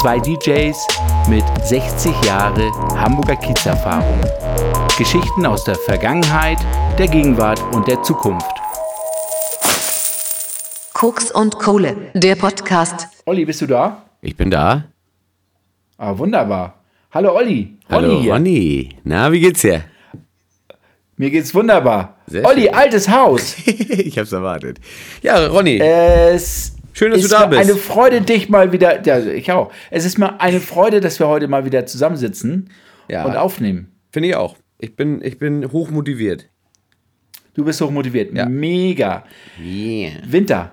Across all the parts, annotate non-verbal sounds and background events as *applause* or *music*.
Zwei DJs mit 60 Jahre Hamburger Kiezerfahrung. Geschichten aus der Vergangenheit, der Gegenwart und der Zukunft. Koks und Kohle, der Podcast. Olli, bist du da? Ich bin da. Ah, wunderbar. Hallo Olli. Hallo Ronny. Na, wie geht's dir? Mir geht's wunderbar. Sehr Olli, schön. altes Haus. *laughs* ich hab's erwartet. Ja, Ronny. Es Schön, dass ist du da mir bist. eine Freude, dich mal wieder. Ja, ich auch. Es ist mir eine Freude, dass wir heute mal wieder zusammensitzen Ja. und aufnehmen. Finde ich auch. Ich bin, ich bin hoch motiviert. Du bist hoch motiviert. Ja. Mega. Yeah. Winter.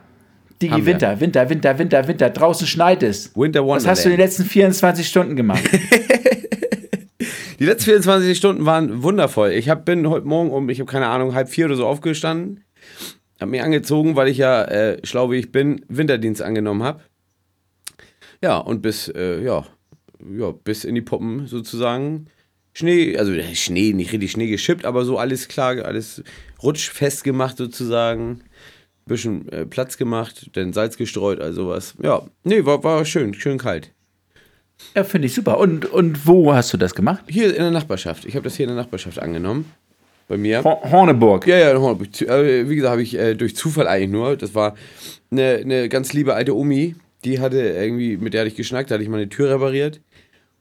Digi, Haben wir. Winter, Winter, Winter, Winter, Winter. Draußen schneit es. Winter Was hast du in den Wonderland. letzten 24 Stunden gemacht? *laughs* Die letzten 24 Stunden waren wundervoll. Ich hab, bin heute Morgen um, ich habe keine Ahnung, halb vier oder so aufgestanden. Hab mich angezogen, weil ich ja, äh, schlau wie ich bin, Winterdienst angenommen habe. Ja, und bis, äh, ja, ja, bis in die Puppen sozusagen. Schnee, also äh, Schnee, nicht richtig Schnee geschippt, aber so alles klar, alles rutschfest gemacht sozusagen. Bisschen äh, Platz gemacht, dann Salz gestreut, also sowas. Ja, nee, war, war schön, schön kalt. ja, finde ich super. Und, und wo hast du das gemacht? Hier in der Nachbarschaft. Ich habe das hier in der Nachbarschaft angenommen. Bei mir. Ho Horneburg. Ja, ja. Zu- äh, Wie gesagt, habe ich äh, durch Zufall eigentlich nur. Das war eine, eine ganz liebe alte Omi, die hatte irgendwie, mit der hatte ich geschnackt, da hatte ich meine Tür repariert.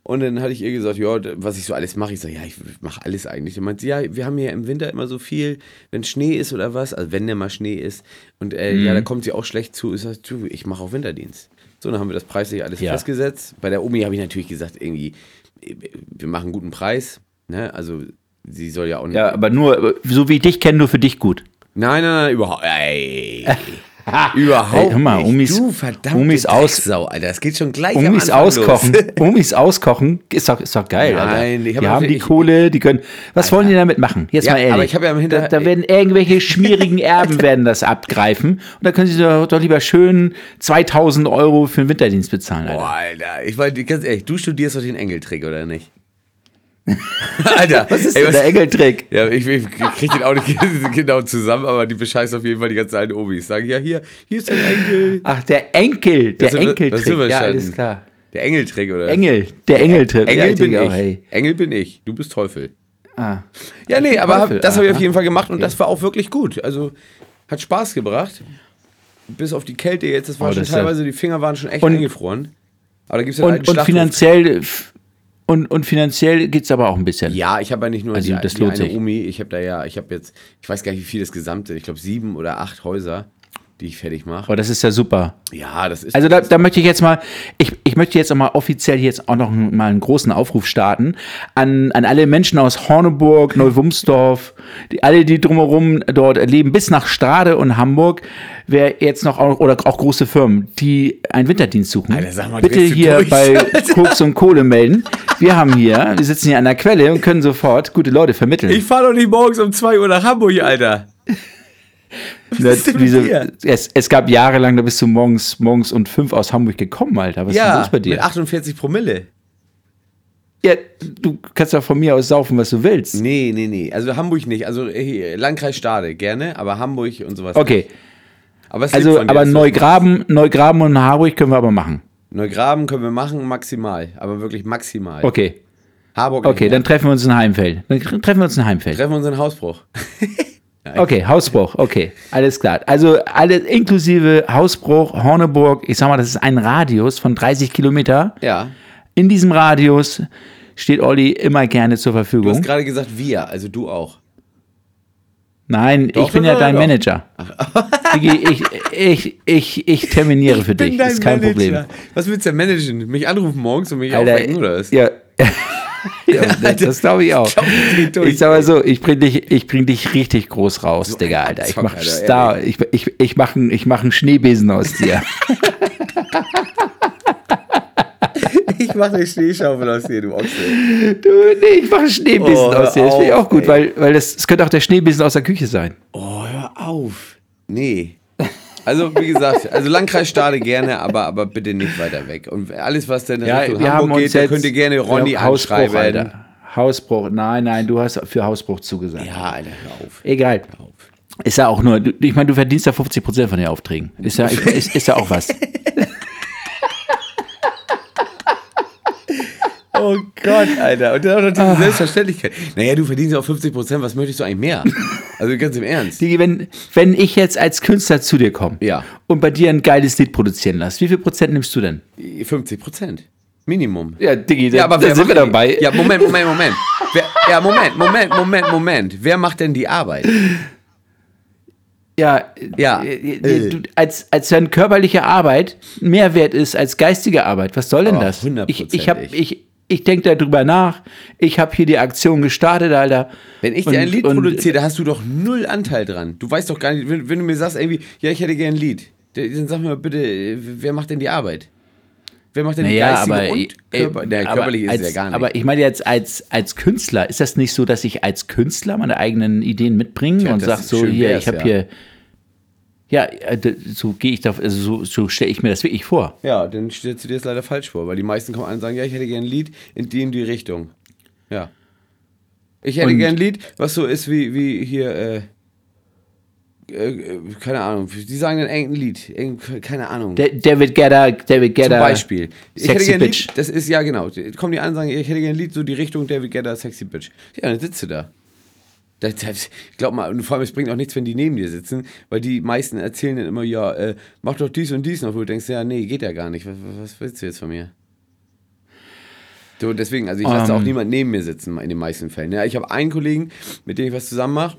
Und dann hatte ich ihr gesagt, ja, was ich so alles mache. Ich sage, ja, ich mache alles eigentlich. Dann meint sie, ja, wir haben hier im Winter immer so viel, wenn Schnee ist oder was, also wenn der mal Schnee ist. Und äh, ja, da kommt sie auch schlecht zu. Ich sage, du, ich mache auch Winterdienst. So, dann haben wir das preislich alles Ja. festgesetzt. Bei der Omi habe ich natürlich gesagt, irgendwie, äh, wir machen einen guten Preis. Ne? Also sie soll ja auch nicht. Ja, aber nur, so wie ich dich kenne, nur für dich gut. Nein, nein, nein, überhaupt. Ey. *laughs* überhaupt Ey, mal, nicht. Umis- du verdammte Umis aus- Drecksau, Alter. Das geht schon gleich Umis auskochen. *laughs* Umis auskochen ist doch, ist doch geil. Nein, Alter. ich hab die haben die Kohle, die können. Was wollen die damit machen? Jetzt Ja, mal ehrlich. aber ich hab ja im Hinter- da, da werden irgendwelche schmierigen *laughs* Erben werden das abgreifen und da können sie doch, doch lieber schön 2000 Euro für den Winterdienst bezahlen. Alter. Boah, Alter. Ich meine, ganz ehrlich, du studierst doch den Engeltrick, oder nicht? *laughs* Alter. Was ist ey, denn der Engeltrick? Ja, ich, ich krieg den auch nicht *laughs* genau zusammen, aber die bescheißt auf jeden Fall die ganzen alten Omis. Sagen, ja, hier, hier ist dein Enkel. Ach, der Enkel, der Das sind Enkeltrick. wir Ja, alles klar. Der Engeltrick, oder? Engel, der Engeltrick. Engel ich bin ich. auch, hey. Engel bin ich. Du bist Teufel. Ah. Ja, nee, aber Teufel, das habe ich auf jeden Fall gemacht und das war auch wirklich gut. Also hat Spaß gebracht. Bis auf die Kälte jetzt, das war Oh, schon das teilweise, die Finger waren schon echt Und- eingefroren. Aber da gibt es ja einen Und, und Schlachthof. Und, und finanziell geht es aber auch ein bisschen. Ja, ich habe ja nicht nur Also, die, das die lohnt eine sich. Omi, ich habe da ja, ich habe jetzt, ich weiß gar nicht, wie viel das Gesamte, ich glaube sieben oder acht Häuser, die ich fertig mache. Aber das ist ja super. Ja, das ist. Also da, da möchte ich jetzt mal, ich, ich möchte jetzt auch mal offiziell jetzt auch noch mal einen großen Aufruf starten an, an alle Menschen aus Horneburg, Neuwumsdorf, die, alle, die drumherum dort leben, bis nach Stade und Hamburg, wer jetzt noch auch, oder auch große Firmen, die einen Winterdienst suchen, Alter, sag mal, bitte hier durch, bei. *laughs* Koks und Kohle melden. Wir haben hier, wir sitzen hier an der Quelle und können sofort gute Leute vermitteln. ich fahre doch nicht morgens um 2 Uhr nach Hamburg, Alter. Na, ist denn mit wieso- dir? es, es gab jahrelang, da bist du morgens, morgens um fünf aus Hamburg gekommen, Alter. Was ist denn Ja, los bei dir? mit 48 Promille. Ja, du kannst doch von mir aus saufen, was du willst. Nee, nee, nee. Also Hamburg nicht. Also hier, Landkreis Stade gerne, aber Hamburg und sowas. Okay, Nicht. Aber es also aber du- Neugraben, Neugraben und Harburg können wir aber machen. Neugraben können wir machen, maximal. Aber wirklich maximal. Okay, Harburg okay, dann treffen wir uns in Heimfeld. Dann treffen wir uns in Heimfeld. treffen wir uns in Hausbruch. *laughs* Okay, Hausbruch, okay, alles klar. Also alle inklusive Hausbruch, Horneburg, ich sag mal, das ist ein Radius von 30 Kilometer. Ja. In diesem Radius steht Olli immer gerne zur Du hast Verfügung. gerade gesagt wir, also du auch. Nein, Doch, ich bin ja dein doch. Manager. Digi, ich, ich, ich, ich terminiere *laughs* für dich, ist kein Problem. Was willst du denn managen? Mich anrufen morgens und mich Alter, aufwecken oder was? Ja. *laughs* ja das, das glaube ich auch. glaub, ich durch. Ich sag mal so, ich bring dich, ich bring dich richtig groß raus, Digga, ein Alter. Ich Zocker, mach Alter, Star, ich, ich, ich mach einen mach Schneebesen aus dir. *laughs* Ich mache eine Schneeschaufel aus dir, du Ochse. du, nee, ich mach einen Schneebesen Oh, aus dir. Das finde ich auch gut, ey. weil, weil das, das könnte auch der Schneebesen aus der Küche sein. Oh, hör auf. Nee. Also, wie gesagt, also Landkreis Stade gerne, aber, aber bitte nicht weiter weg. Und alles, was denn Ja, Richtung Hamburg geht, da könnt ihr gerne Ronny anschreiben. Alter. Hausbruch, nein, nein, du hast für Hausbruch zugesagt. Ja, Alter, hör auf. Egal. Hör auf. Ist ja auch nur, ich meine, du verdienst ja 50% von den Aufträgen. Ist ja, *laughs* ist, ist ja auch was. *laughs* Oh Gott, Alter. Und dann auch noch Ah. diese Selbstverständlichkeit. Naja, du verdienst ja auch 50 Prozent, was möchtest du eigentlich mehr? Also ganz im Ernst. Digi, wenn, wenn ich jetzt als Künstler zu dir komme Ja. und bei dir ein geiles Lied produzieren lasse, wie viel Prozent nimmst du denn? 50 Prozent. Minimum. Ja, Digi, Ja, aber wer sind wir dabei. Ja, Moment, Moment, Moment. Wer, ja, Moment, Moment, Moment, Moment. Wer macht denn die Arbeit? Ja, Ja. äh, äh, du, als, als wenn körperliche Arbeit mehr wert ist als geistige Arbeit. Was soll denn Aber das? Ich, ich, hab- ich, ich denke darüber nach. Ich habe hier die Aktion gestartet, Alter. Wenn ich dir ein Lied produziere, da hast du doch null Anteil dran. Du weißt doch gar nicht, wenn, wenn du mir sagst, irgendwie, ja, ich hätte gern ein Lied, dann sag mir mal bitte, wer macht denn die Arbeit? Wer macht denn die Naja, geistige aber, und Körper? äh, Der aber körperlich ist als, ja gar nicht. Aber ich meine jetzt als, als Künstler, ist das nicht so, dass ich als Künstler meine eigenen Ideen mitbringe Tja, und ist so, hier, ich habe ja. hier, ja, äh, so gehe ich da, also so, so stelle ich mir das wirklich vor. ja, dann stellst du dir das leider falsch vor, weil die meisten kommen an und sagen, ja, ich hätte gern ein Lied in die in die Richtung. Ja. Ich hätte Und- gern ein Lied, was so ist wie, wie hier, äh, äh, keine Ahnung, die sagen dann irgendein Lied, irgend- keine Ahnung. Da- David Guetta, David Guetta. Zum Beispiel. Ich hätte Sexy gerne ein Bitch. Lied, das ist, ja genau, kommen die an und sagen, ich hätte gerne ein Lied, so die Richtung David Guetta, Sexy Bitch. Ja, dann sitzt du da. Das, das, glaub mal, und vor allem, es bringt auch nichts, wenn die neben dir sitzen, weil die meisten erzählen dann immer, ja, äh, mach doch dies und dies noch, wo du denkst, ja, nee, geht ja gar nicht. Was, was willst du jetzt von mir? So, deswegen, also ich lasse Ähm. auch niemand neben mir sitzen in den meisten Fällen. Ja, ich habe einen Kollegen, mit dem ich was zusammen mache,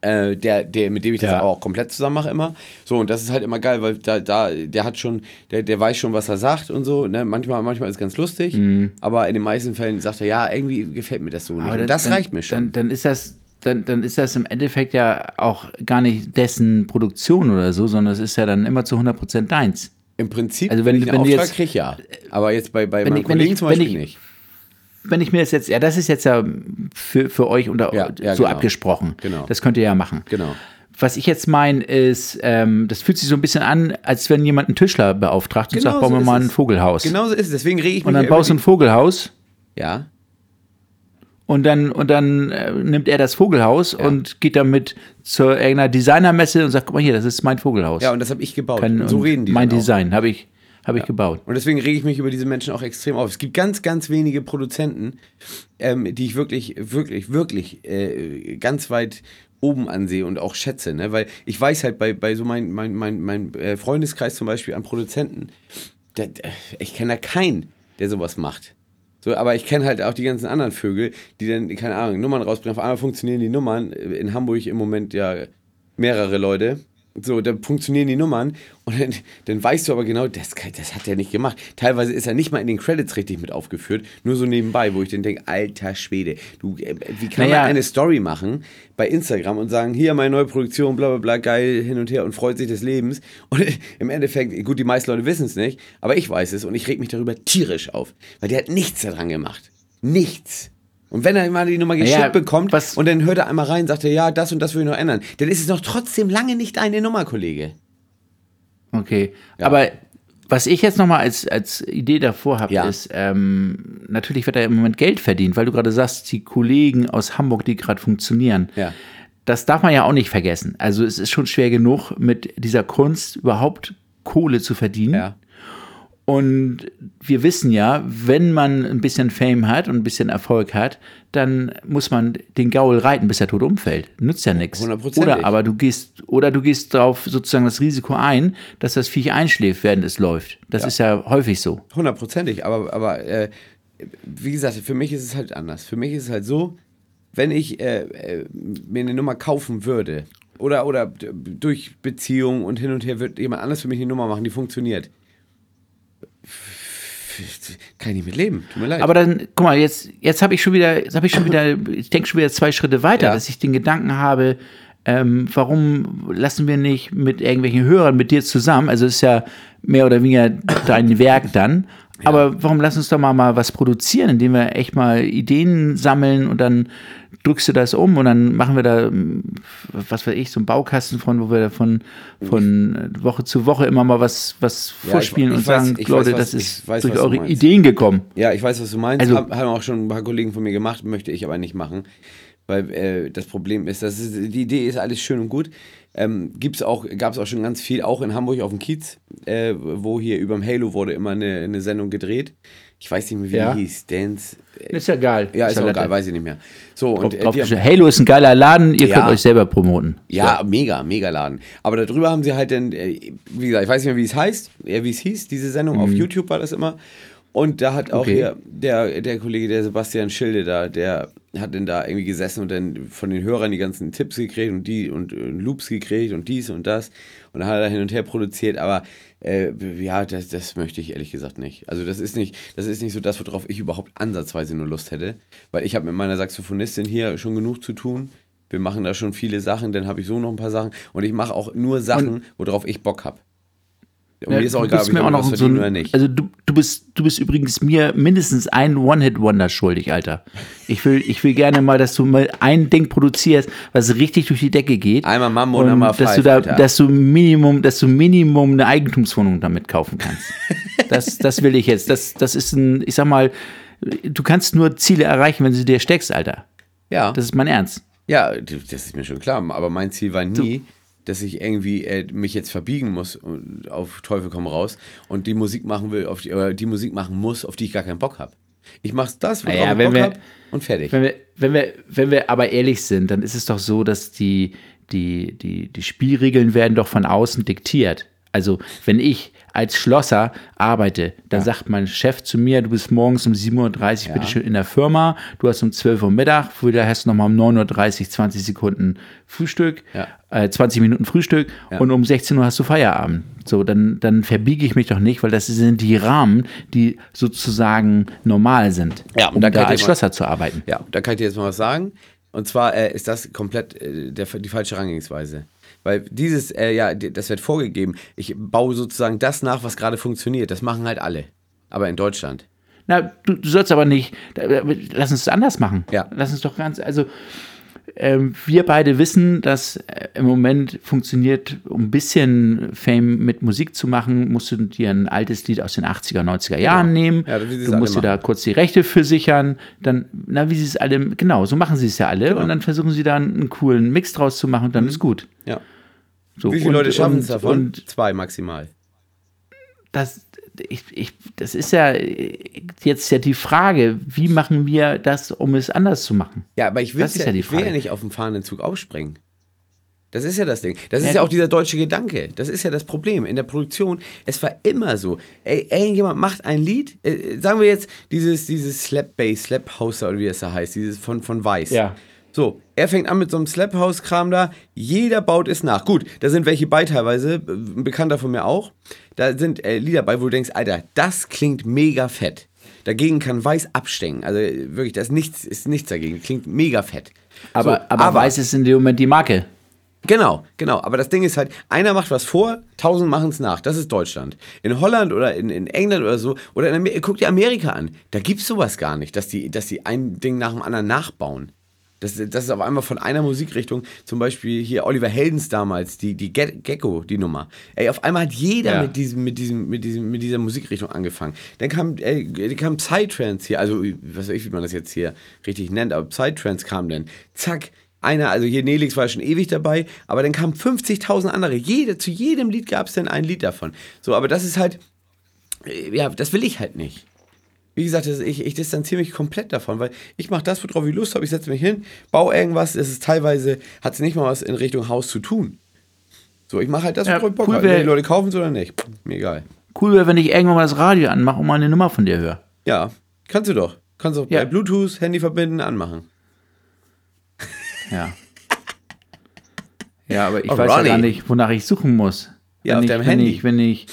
äh, der, der, mit dem ich das Ja. auch komplett zusammen mache immer. So, und das ist halt immer geil, weil da, da, der hat schon, der, der weiß schon, was er sagt und so. Ne? Manchmal, manchmal ist es ganz lustig, aber in den meisten Fällen sagt er, ja, irgendwie gefällt mir das so nicht. Aber und dann- das dann, reicht mir schon. Dann, dann ist das. Dann, dann ist das im Endeffekt ja auch gar nicht dessen Produktion oder so, sondern es ist ja dann immer zu 100% deins. Im Prinzip, also wenn- ich einen wenn Auftrag jetzt- kriege, ja. Aber jetzt bei, bei Wenn meinem ich- wenn Kollegen ich- zum wenn Beispiel ich- nicht. Wenn ich mir das jetzt, ja, das ist jetzt ja für, für euch unter, Ja, ja, so genau. abgesprochen. Genau. Das könnt ihr ja machen. Genau. Was ich jetzt meine, ist, ähm, das fühlt sich so ein bisschen an, als wenn jemand einen Tischler beauftragt und Genau sagt, bauen so wir ist mal ein. Vogelhaus. Genauso ist es, deswegen rege ich mich Und dann baust du ein Vogelhaus Ja, und dann, und dann äh, nimmt er das Vogelhaus Ja. und geht damit zu irgendeiner Designermesse und sagt, guck mal hier, das ist mein Vogelhaus. ja, und das habe ich gebaut. Kann, so reden die Mein. Design habe ich, hab ich gebaut. Und deswegen rege ich mich über diese Menschen auch extrem auf. Es gibt ganz, ganz wenige Produzenten, ähm, die ich wirklich, wirklich, wirklich äh, ganz weit oben ansehe und auch schätze. Ne? Weil ich weiß halt bei, bei so mein, mein, mein, mein äh, Freundeskreis zum Beispiel an Produzenten, der, ich kenne da keinen, der sowas macht. So, aber ich kenne halt auch die ganzen anderen Vögel, die dann, keine Ahnung, Nummern rausbringen. Auf einmal funktionieren die Nummern. In Hamburg im Moment ja mehrere Leute. So, dann funktionieren die Nummern und dann, dann weißt du aber genau, das, das hat er nicht gemacht. Teilweise ist er nicht mal in den Credits richtig mit aufgeführt, nur so nebenbei, wo ich dann denke, alter Schwede, du, äh, wie kann Naja. man eine Story machen bei Instagram und sagen, hier meine neue Produktion, bla bla bla, geil, hin und her und freut sich des Lebens. Und *laughs* im Endeffekt, gut, die meisten Leute wissen es nicht, aber ich weiß es und ich reg mich darüber tierisch auf, weil der hat nichts daran gemacht. Nichts. Und wenn er mal die Nummer geschickt Naja, bekommt und dann hört er einmal rein, sagt er, ja, das und das will ich noch ändern, dann ist es noch trotzdem lange nicht deine Nummer, Kollege. Okay. Ja. Aber was ich jetzt nochmal als, als Idee davor habe, Ja. ist, ähm, natürlich wird da im Moment Geld verdient, weil du gerade sagst, die Kollegen aus Hamburg, die gerade funktionieren. Ja. Das darf man ja auch nicht vergessen. Also es ist schon schwer genug, mit dieser Kunst überhaupt Kohle zu verdienen. Ja. Und wir wissen ja, wenn man ein bisschen Fame hat und ein bisschen Erfolg hat, dann muss man den Gaul reiten, bis er tot umfällt. Nützt ja nichts. Oder aber du gehst, oder du gehst darauf sozusagen das Risiko ein, dass das Viech einschläft, während es läuft. Das Ja. ist ja häufig so. Hundertprozentig, aber, aber äh, wie gesagt, für mich ist es halt anders. Für mich ist es halt so, wenn ich äh, äh, mir eine Nummer kaufen würde oder, oder durch Beziehung und hin und her wird jemand anders für mich eine Nummer machen, die funktioniert. Kann ich nicht mit leben. Tut mir leid. Aber dann, guck mal, jetzt, jetzt habe ich schon wieder, jetzt habe ich schon wieder, *laughs* ich denke schon wieder zwei Schritte weiter, Ja. dass ich den Gedanken habe, ähm, warum lassen wir nicht mit irgendwelchen Hörern mit dir zusammen, also ist ja mehr oder weniger dein *laughs* Werk dann, aber warum lass uns doch mal, mal was produzieren, indem wir echt mal Ideen sammeln und dann drückst du das um und dann machen wir da, ähm, was weiß ich, so einen Baukasten von, wo wir von, von Woche zu Woche immer mal was, was Ja, vorspielen ich- und ich weiß- sagen, Leute, weiß, das ist weiß, durch eure. Ideen gekommen. Ja, ich weiß, was du meinst. Also- Hab- haben auch schon ein paar Kollegen von mir gemacht, möchte ich aber nicht machen. Weil äh, das Problem ist, das ist, die Idee ist alles schön und gut. Ähm, gibt's auch, gab es auch schon ganz viel, auch in Hamburg auf dem Kiez, äh, wo hier überm Halo wurde immer eine, eine Sendung gedreht. Ich weiß nicht mehr, wie Ja. die hieß. Dance. Ist ja geil. Ja, ist auch Charlotte. geil, weiß ich nicht mehr. So, und Drauf, äh, drauf haben, Halo ist ein geiler Laden, ihr Ja. könnt euch selber promoten. ja, mega, mega Laden. Aber darüber haben sie halt dann, äh, wie gesagt, ich weiß nicht mehr, wie es heißt, äh, wie es hieß, diese Sendung. Auf YouTube war das immer. Und da hat auch Mhm. Okay. hier der, der Kollege, der Sebastian Schilde da, der hat dann da irgendwie gesessen und dann von den Hörern die ganzen Tipps gekriegt und die und, äh, Loops gekriegt und dies und das. Und dann hat er hin und her produziert, aber äh, ja, das, das möchte ich ehrlich gesagt nicht. Also das ist nicht, das ist nicht so das, worauf ich überhaupt ansatzweise nur Lust hätte. Weil ich habe mit meiner Saxophonistin hier schon genug zu tun. Wir machen da schon viele Sachen, dann habe ich so noch ein paar Sachen und ich mache auch nur Sachen, worauf ich Bock habe. Und mir ist auch du egal, ob bist ich mir auch noch so ein, oder nicht. Also du, du bist du bist übrigens mir mindestens ein One-Hit-Wonder schuldig, Alter. Ich will ich will gerne mal, dass du mal ein Ding produzierst, was richtig durch die Decke geht. Einmal Mambo und einmal dass du Five, da, Alter. dass du Minimum, dass du Minimum eine Eigentumswohnung damit kaufen kannst. *laughs* Das, das will ich jetzt. Das, das ist ein, ich sag mal, du kannst nur Ziele erreichen, wenn du sie dir steckst, Alter. ja. Das ist mein Ernst. Ja, das ist mir schon klar. Aber mein Ziel war nie, dass ich irgendwie äh, mich jetzt verbiegen muss und auf Teufel komm raus und die Musik machen will, auf die, oder die Musik machen muss, auf die ich gar keinen Bock habe. Ich mach's das, worauf Naja, ich wenn Bock wir- hab und fertig. Wenn wir, wenn wir, wenn wir aber ehrlich sind, dann ist es doch so, dass die, die, die, die Spielregeln werden doch von außen diktiert. Also, wenn ich als Schlosser arbeite, dann sagt mein Chef zu mir, du bist morgens um 7.30 Uhr bitte schön in der Firma, du hast um 12 Uhr Mittag, vorher hast du nochmal um 9.30 Uhr 20 Sekunden Frühstück, Ja. äh, 20 Minuten Frühstück und um 16 Uhr hast du Feierabend. So, dann, dann verbiege ich mich doch nicht, weil das sind die Rahmen, die sozusagen normal sind, Ja, und um da da als mal- Schlosser zu arbeiten. Ja, da kann ich dir jetzt mal was sagen. Und zwar äh, ist das komplett äh, der, die falsche Herangehensweise. Weil dieses, äh, ja, das wird vorgegeben. Ich baue sozusagen das nach, was gerade funktioniert. Das machen halt alle. Aber in Deutschland. Na, du, du sollst aber nicht. da- Lass uns es anders machen. Ja. Lass uns doch ganz. Also, ähm, wir beide wissen, dass äh, im Moment funktioniert, um ein bisschen Fame mit Musik zu machen, musst du dir ein altes Lied aus den 80er, 90er Jahren nehmen. Genau. Ja, wie sie es du musst dir da kurz die Rechte für sichern. Dann, na, wie sie es alle, genau, so machen sie es ja alle. Genau. Und dann versuchen sie da einen coolen Mix draus zu machen und dann ist gut. Ja. So, Wie viele und- Leute schaffen es davon? Und Zwei maximal. das, ich, ich, das ist ja jetzt ja die Frage, wie machen wir das, um es anders zu machen? Ja, aber ich will, Das ja, ja ich will ja nicht auf dem fahrenden Zug aufspringen. Das ist ja das Ding. Das ist Ja, ja auch dieser deutsche Gedanke. Das ist ja das Problem in der Produktion. Es war immer so. Ey, irgendjemand macht ein Lied, äh, sagen wir jetzt dieses, dieses Slap Bass, Slap House oder wie es da heißt, dieses von, von Weiß. Ja. So, er fängt an mit so einem Slap House Kram da. Jeder baut es nach. Gut, da sind welche bei teilweise, ein Bekannter von mir auch. Da sind äh, Lieder bei, wo du denkst, Alter, das klingt mega fett. Dagegen kann Weiß abstenken. Also wirklich, da ist nichts, ist nichts dagegen. Klingt mega fett. Aber, So, aber, Weiß ist in dem Moment die Marke. Genau, genau. Aber das Ding ist halt, einer macht was vor, tausend machen es nach. Das ist Deutschland. In Holland oder in, in England oder so, oder in Amerika, guck dir Amerika an. Da gibt es sowas gar nicht, dass die, dass die ein Ding nach dem anderen nachbauen. Das, das ist auf einmal von einer Musikrichtung, zum Beispiel hier Oliver Heldens damals, die, die Ge Gecko, die Nummer. Ey, auf einmal hat jeder Ja. mit, diesem, mit, diesem, mit, diesem, mit dieser Musikrichtung angefangen. Dann kam, äh, dann kam Psytrance hier, also was weiß ich, wie man das jetzt hier richtig nennt, aber Psytrance kam dann. Zack, einer, also hier Nelix war schon ewig dabei, aber dann kamen 50.000 andere. Jede, zu jedem Lied gab es dann ein Lied davon. So, aber das ist halt, äh, ja, das will ich halt nicht. Wie gesagt, ich, ich distanziere mich komplett davon, weil ich mache das, worauf ich Lust habe. Ich setze mich hin, baue irgendwas. Es ist teilweise, hat es nicht mal was in Richtung Haus zu tun. So, ich mache halt das, Ja, worauf ich Bock cool habe. Wenn die Leute kaufen es oder nicht. Mir egal. Cool wäre, wenn ich irgendwann mal das Radio anmache und mal eine Nummer von dir höre. Ja, kannst du doch. Kannst auch Ja. bei Bluetooth, Handy verbinden, anmachen. *laughs* Ja. Ja, aber ich Oh, weiß ja gar nicht, wonach ich suchen muss. Ja, wenn auf ich, deinem wenn Handy. Ich, wenn ich,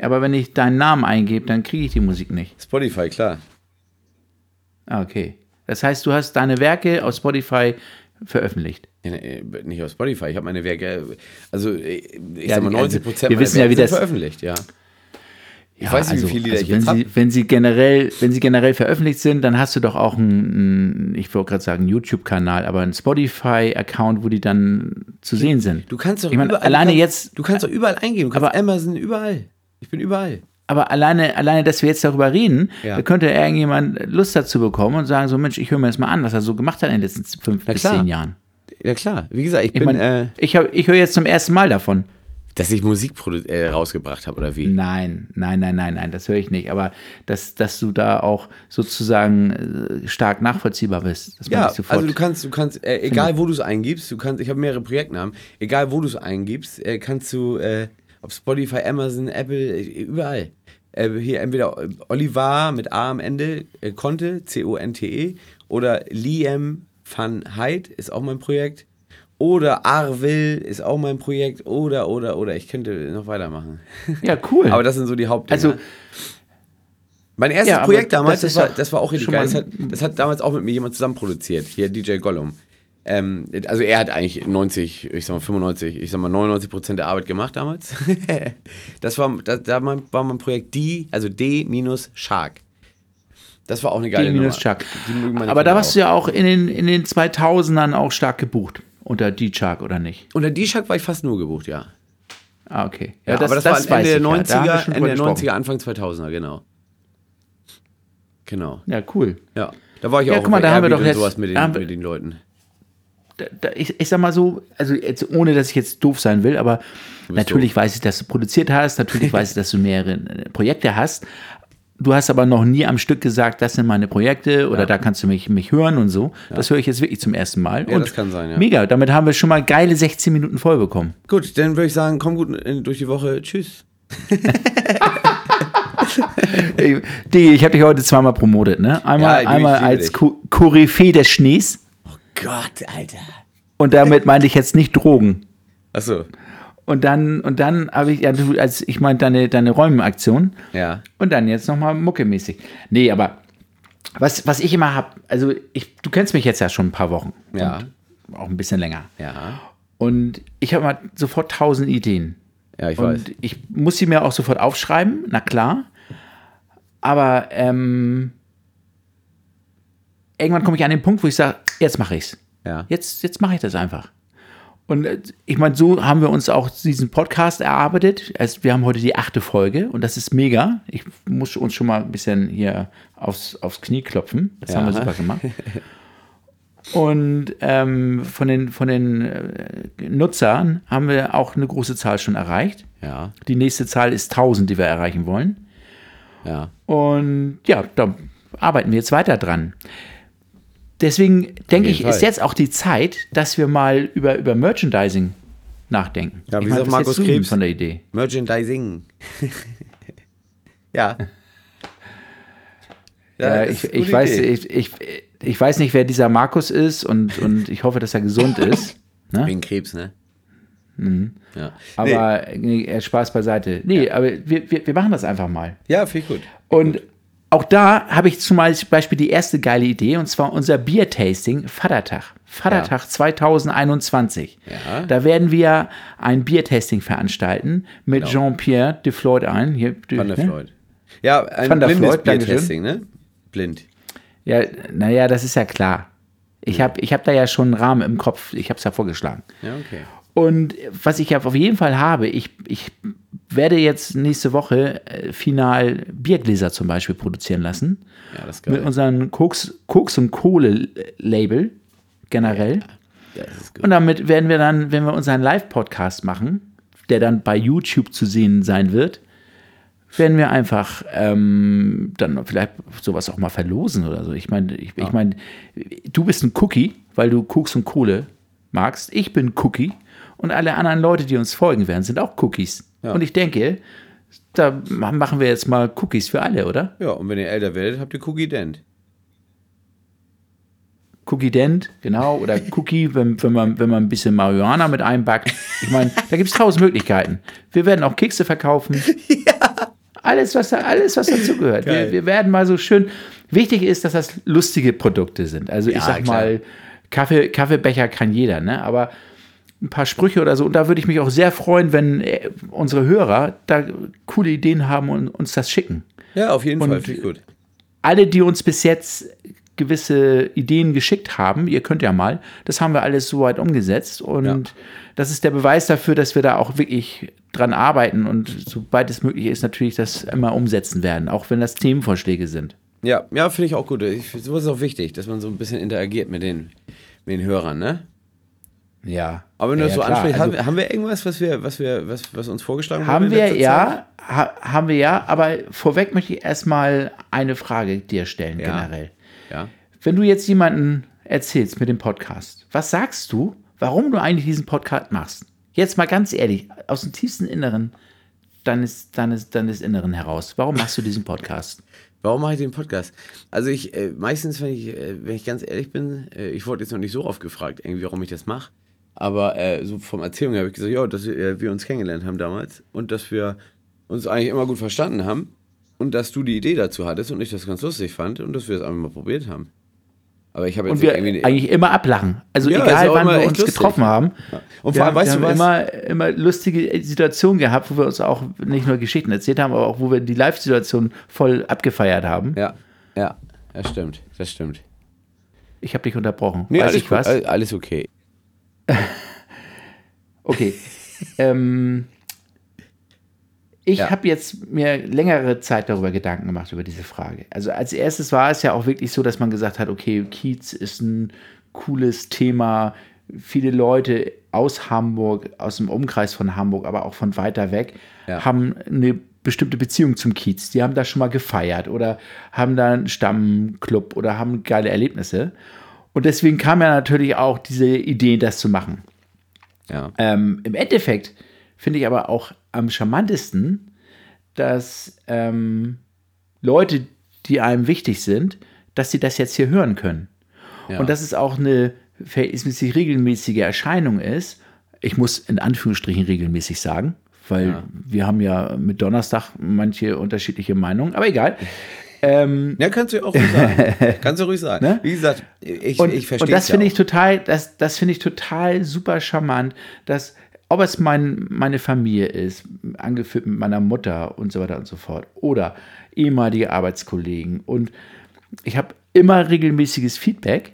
aber wenn ich deinen Namen eingebe, dann kriege ich die Musik nicht. Spotify, klar. Ah, okay. Das heißt, du hast deine Werke auf Spotify veröffentlicht. Ja, nee, Nicht auf Spotify. Ich habe meine Werke, also ich Ja, sag mal, die- 90 also, Prozent wissen ja, sind das- veröffentlicht, ja. Ich weiß nicht, wie viele Lieder also ich wenn jetzt sie, wenn sie generell, wenn sie generell veröffentlicht sind, dann hast du doch auch einen, ich wollte gerade sagen, YouTube-Kanal, aber einen Spotify-Account, wo die dann zu sehen sind. Du kannst doch Ich meine, überall, alleine du kannst, jetzt- Du kannst doch überall eingeben. Du kannst Aber- Amazon, überall. Ich bin überall. Aber alleine, alleine, dass wir jetzt darüber reden, Ja. da könnte irgendjemand Lust dazu bekommen und sagen so, Mensch, ich höre mir das mal an, was er so gemacht hat in den letzten fünf bis klar. zehn Jahren. Ja, klar. Wie gesagt, ich, Ich bin, meine, äh, ich, hab- ich höre jetzt zum ersten Mal davon. Dass ich Musik äh, rausgebracht habe, oder wie? Nein, nein, nein, nein, nein, das höre ich nicht. Aber dass, dass du da auch sozusagen äh, stark nachvollziehbar bist. Das meine Ja, also du kannst, du kannst, äh, egal wo du es eingibst, du kannst, ich habe mehrere Projektnamen, egal wo du es eingibst, äh, kannst du äh, auf Spotify, Amazon, Apple, äh, überall. Äh, hier entweder Oliver mit A am Ende, äh, Conte, C-O-N-T-E, oder Liam van Heid ist auch mein Projekt. Oder Arvil ist auch mein Projekt. Oder, oder, oder. Ich könnte noch weitermachen. ja, cool. *laughs* Aber das sind so die Hauptdinger. also, Mein erstes Ja, Projekt damals, das das, war, das war auch richtig geil. Das hat, das hat damals auch mit mir jemand zusammen produziert. Hier DJ Gollum. Ähm, also er hat eigentlich 90, ich sag mal 95, ich sag mal 99 Prozent der Arbeit gemacht damals. *laughs* das war, da, da mein- war mein Projekt D, also D-Shark. Das war auch eine geile D Nummer. minus meine Aber da warst du ja auch in den, in den 2000ern auch stark gebucht. Unter D-Chuck, oder nicht? Unter D-Shark war ich fast nur gebucht, ja. Ah, okay. Ja, aber das, war weiß Ende der ich ja. Da haben wir 90er, schon Ende der gesprochen. 90er, Anfang 2000er, genau. Genau, Ja, cool. ja. Da war ich Ja, auch guck mal, da haben wir doch jetzt- sowas mit den, haben mit den Leuten. Ich, ich sag mal so, also jetzt, ohne dass ich jetzt doof sein will, aber natürlich weiß ich, dass du produziert hast, natürlich *laughs* weiß ich, dass du mehrere äh, Projekte hast. Du hast aber noch nie am Stück gesagt, das sind meine Projekte oder da kannst du mich, mich hören und so. Das höre ich jetzt wirklich zum ersten Mal. Ja, und das kann sein, ja. Mega, damit haben wir schon mal geile 16 Minuten voll bekommen. Gut, dann würde ich sagen, komm gut durch die Woche. Tschüss. *laughs* Digi, ich habe dich heute zweimal promotet, ne? Einmal, Ja, einmal als. Ko- Koryphäe des Schnees Gott, Alter. und damit meinte ich jetzt nicht Drogen. Achso, Und dann, und dann habe ich, ja, du, als ich meine deine, deine Räumenaktion. ja. Und dann jetzt nochmal muckemäßig. Nee, aber was, was ich immer habe, also ich, du kennst mich jetzt ja schon ein paar Wochen. Ja. Und auch ein bisschen länger. Ja. Und ich habe mal sofort tausend Ideen. Ja, ich weiß. Und ich muss sie mir auch sofort aufschreiben, na klar. Aber ähm, irgendwann komme ich an den Punkt, wo ich sage, jetzt mache ich's. Ja. Jetzt, jetzt mache ich das einfach. Und äh, ich meine, so haben wir uns auch diesen Podcast erarbeitet. Also wir haben heute die achte Folge und das ist mega. Ich muss uns schon mal ein bisschen hier aufs, aufs Knie klopfen. Das haben wir Ja. super gemacht. *laughs* Und ähm, von den, von den äh, Nutzern haben wir auch eine große Zahl schon erreicht. Ja. Die nächste Zahl ist 1000, die wir erreichen wollen. Ja. Und ja, da arbeiten wir jetzt weiter dran. Deswegen denke ich, jeden ist Fall. jetzt auch die Zeit, dass wir mal über, über Merchandising nachdenken. Ja, wie ich sagt was Markus Krebs? von der Idee? Merchandising. ja. *laughs* Ja, ich, ich, weiß, ich, ich, ich weiß nicht, wer dieser Markus ist und, und ich hoffe, dass er gesund *laughs* ist. Ne? Wegen Krebs, ne? Ja. Aber nee. äh, Spaß beiseite. Nee, aber wir, wir, wir machen das einfach mal. ja, ich gut. Und auch da habe ich zum Beispiel die erste geile Idee, und zwar unser Biertasting Vatertag. Vatertag 2021. Ja. Da werden wir ein Biertasting veranstalten mit Jean-Pierre de Floyd ein. Hier, Van der ne? Floyd. Ja, ein Van der blindes Floyd. Biertesting, ne? Blind. Ja, naja, das ist ja klar. Ich habe ich hab da ja schon einen Rahmen im Kopf. Ich habe es ja vorgeschlagen. Ja, okay. Und was ich ja auf jeden Fall habe, ich, ich werde jetzt nächste Woche äh, final Biergläser zum Beispiel produzieren lassen. Ja, das ist Mit geil. unserem Koks, Koks und Kohle-Label generell. Ja, das ist gut. Und damit werden wir dann, wenn wir unseren Live-Podcast machen, der dann bei YouTube zu sehen sein wird, werden wir einfach ähm, dann vielleicht sowas auch mal verlosen oder so. Ich meine, ich, ich meine, du bist ein Cookie, weil du Koks und Kohle magst. Ich bin Cookie und alle anderen Leute, die uns folgen werden, sind auch Cookies. Ja. Und ich denke, da machen wir jetzt mal Cookies für alle, oder? Ja, und wenn ihr älter werdet, habt ihr Cookie Dent. Cookie Dent, genau, oder *laughs* Cookie, wenn, wenn, man, wenn man ein bisschen Marihuana mit einbackt. Ich meine, da gibt es tausend Möglichkeiten. Wir werden auch Kekse verkaufen. Alles, was da, alles, was dazugehört. Wir, wir werden mal so schön. Wichtig ist, dass das lustige Produkte sind. Also ich Ja, sag klar. mal, Kaffee, Kaffeebecher kann jeder, ne? Aber ein paar Sprüche oder so. Und da würde ich mich auch sehr freuen, wenn äh, unsere Hörer da coole Ideen haben und uns das schicken. Ja, auf jeden Und- Fall. Finde gut. alle, die uns bis jetzt gewisse Ideen geschickt haben, ihr könnt ja mal, das haben wir alles soweit umgesetzt und Ja. das ist der Beweis dafür, dass wir da auch wirklich dran arbeiten und sobald es möglich ist, natürlich das immer umsetzen werden, auch wenn das Themenvorschläge sind. Ja, ja finde ich auch gut. Ich, sowas ist auch wichtig, dass man so ein bisschen interagiert mit den, mit den Hörern, ne? Ja. Aber wenn du ja, das so klar. ansprichst, Also, haben, wir- haben irgendwas, was wir, was wir, was, was uns vorgeschlagen wurde haben in wir ja, ha, haben wir ja, aber vorweg möchte ich erstmal eine Frage dir stellen, Ja. generell. Ja. Wenn du jetzt jemanden erzählst mit dem Podcast, was sagst du, warum du eigentlich diesen Podcast machst? Jetzt mal ganz ehrlich, aus dem tiefsten Inneren deines, deines, deines Inneren heraus. Warum machst du diesen Podcast? Warum mache ich den Podcast? Also ich, äh, meistens, wenn ich, äh, wenn ich ganz ehrlich bin, äh, ich wurde jetzt noch nicht so oft gefragt, irgendwie, warum ich das mache. Aber äh, so vom Erzählung her habe ich gesagt, ja, dass äh, wir uns kennengelernt haben damals und dass wir uns eigentlich immer gut verstanden haben und dass du die Idee dazu hattest und ich das ganz lustig fand und dass wir das einfach mal probiert haben. Aber ich habe jetzt Und wir irgendwie eigentlich immer ablachen. Also Ja, egal, wann wir uns lustig. getroffen haben. Und wir vor allem, weißt wir du haben was? immer, immer lustige Situationen gehabt, wo wir uns auch nicht nur Geschichten erzählt haben, aber auch wo wir die Live-Situation voll abgefeiert haben. Ja, ja, das stimmt, das stimmt. Ich habe dich unterbrochen. Nee, Weiß alles, ich was? all- alles okay. *laughs* Okay. ähm, ich Ja. habe jetzt mir längere Zeit darüber Gedanken gemacht, über diese Frage. Also als erstes war es ja auch wirklich so, dass man gesagt hat, okay, Kiez ist ein cooles Thema. Viele Leute aus Hamburg, aus dem Umkreis von Hamburg, aber auch von weiter weg, Ja. haben eine bestimmte Beziehung zum Kiez. Die haben da schon mal gefeiert oder haben da einen Stammclub oder haben geile Erlebnisse. Und deswegen kam ja natürlich auch diese Idee, das zu machen. Ja. Ähm, Im Endeffekt finde ich aber auch am charmantesten, dass ähm, Leute, die einem wichtig sind, dass sie das jetzt hier hören können. Ja. Und dass es auch eine verhältnismäßig regelmäßige Erscheinung ist. Ich muss in Anführungsstrichen regelmäßig sagen, weil Ja. wir haben ja mit Donnerstag manche unterschiedliche Meinungen, aber egal. Ähm, Ja, kannst du auch ruhig sagen. *laughs* kannst du ruhig sagen. Ne? Wie gesagt, ich, und, ich verstehe und das ja finde ich total, das, das finde ich total super charmant, dass, ob es mein, meine Familie ist, angeführt mit meiner Mutter und so weiter und so fort, oder ehemalige Arbeitskollegen. Und ich habe immer regelmäßiges Feedback.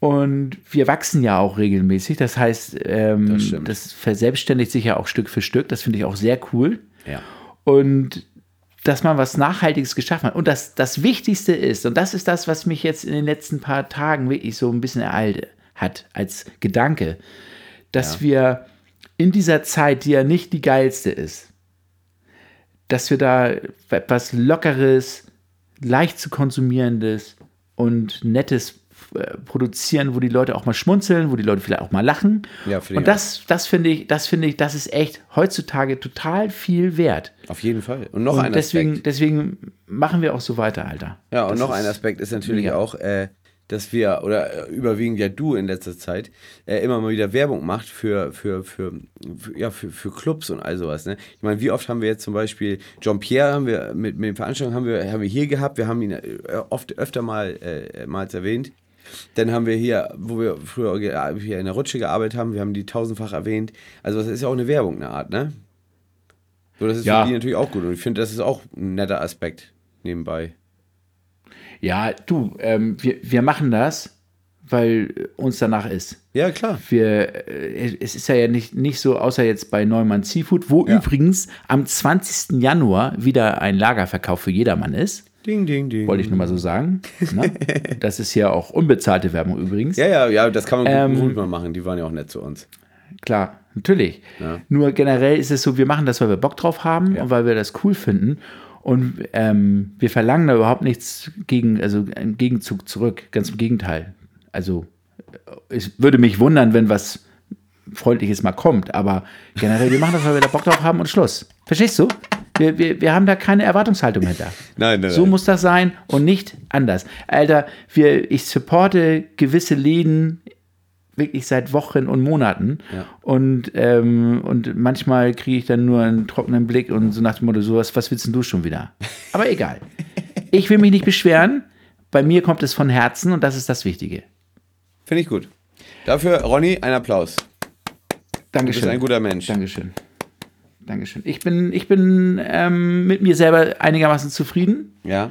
Und wir wachsen ja auch regelmäßig. Das heißt, ähm, Das das, verselbstständigt sich ja auch Stück für Stück. Das finde ich auch sehr cool. Ja. Und dass man was Nachhaltiges geschaffen hat. Und das, das Wichtigste ist, und das ist das, was mich jetzt in den letzten paar Tagen wirklich so ein bisschen ereilt hat, als Gedanke, dass wir in dieser Zeit, die ja nicht die geilste ist, dass wir da etwas Lockeres, leicht zu konsumierendes und Nettes produzieren, wo die Leute auch mal schmunzeln, wo die Leute vielleicht auch mal lachen. Ja, und das, das finde ich, das finde ich, das ist echt heutzutage total viel wert. Auf jeden Fall. Und noch Und ein deswegen, Aspekt. deswegen machen wir auch so weiter, Alter. Ja, und Das noch ein Aspekt ist natürlich mega. auch, äh, dass wir, oder äh, überwiegend ja du in letzter Zeit, äh, immer mal wieder Werbung macht für, für, für, für, ja, für, für Clubs und all sowas. Ne? Ich meine, wie oft haben wir jetzt zum Beispiel John Pierre haben wir mit, mit den Veranstaltungen haben wir, haben wir hier gehabt, wir haben ihn äh, oft öfter mal äh, mal erwähnt. Dann haben wir hier, wo wir früher hier in der Rutsche gearbeitet haben, wir haben die tausendfach erwähnt. Also das ist ja auch eine Werbung, eine Art, ne? So, das ist Ja. für die natürlich auch gut. Und ich finde, das ist auch ein netter Aspekt nebenbei. Ja, du, ähm, wir, wir machen das, weil uns danach ist. Ja, klar. Wir, äh, es ist ja nicht, nicht so, außer jetzt bei Neumann Seafood, wo Ja. übrigens am 20. Januar wieder ein Lagerverkauf für jedermann ist. Ding, ding, ding. Wollte ich nur mal so sagen. Ne? *laughs* Das ist ja auch unbezahlte Werbung übrigens. Ja, ja, ja, das kann man Ähm, gut mal machen. Die waren ja auch nett zu uns. Klar, natürlich. Ja. Nur generell ist es so, wir machen das, weil wir Bock drauf haben Ja. und weil wir das cool finden. Und ähm, wir verlangen da überhaupt nichts gegen, also im Gegenzug zurück. Ganz im Gegenteil. Also äh, es würde mich wundern, wenn was Freundliches mal kommt, aber generell, wir machen das, weil wir da Bock drauf haben und Schluss. Verstehst du? Wir, wir, wir haben da keine Erwartungshaltung hinter. Nein, nein, So nein. muss das sein und nicht anders. Alter, wir, ich supporte gewisse Läden wirklich seit Wochen und Monaten. Ja. Und, ähm, und manchmal kriege ich dann nur einen trockenen Blick und so nach dem Motto, so was, was willst denn du schon wieder? Aber egal. *laughs* Ich will mich nicht beschweren. Bei mir kommt es von Herzen und das ist das Wichtige. Finde ich gut. Dafür, Ronny, ein Applaus. Dankeschön. Du bist ein guter Mensch. Dankeschön. Dankeschön. Ich bin, ich bin ähm, mit mir selber einigermaßen zufrieden. Ja.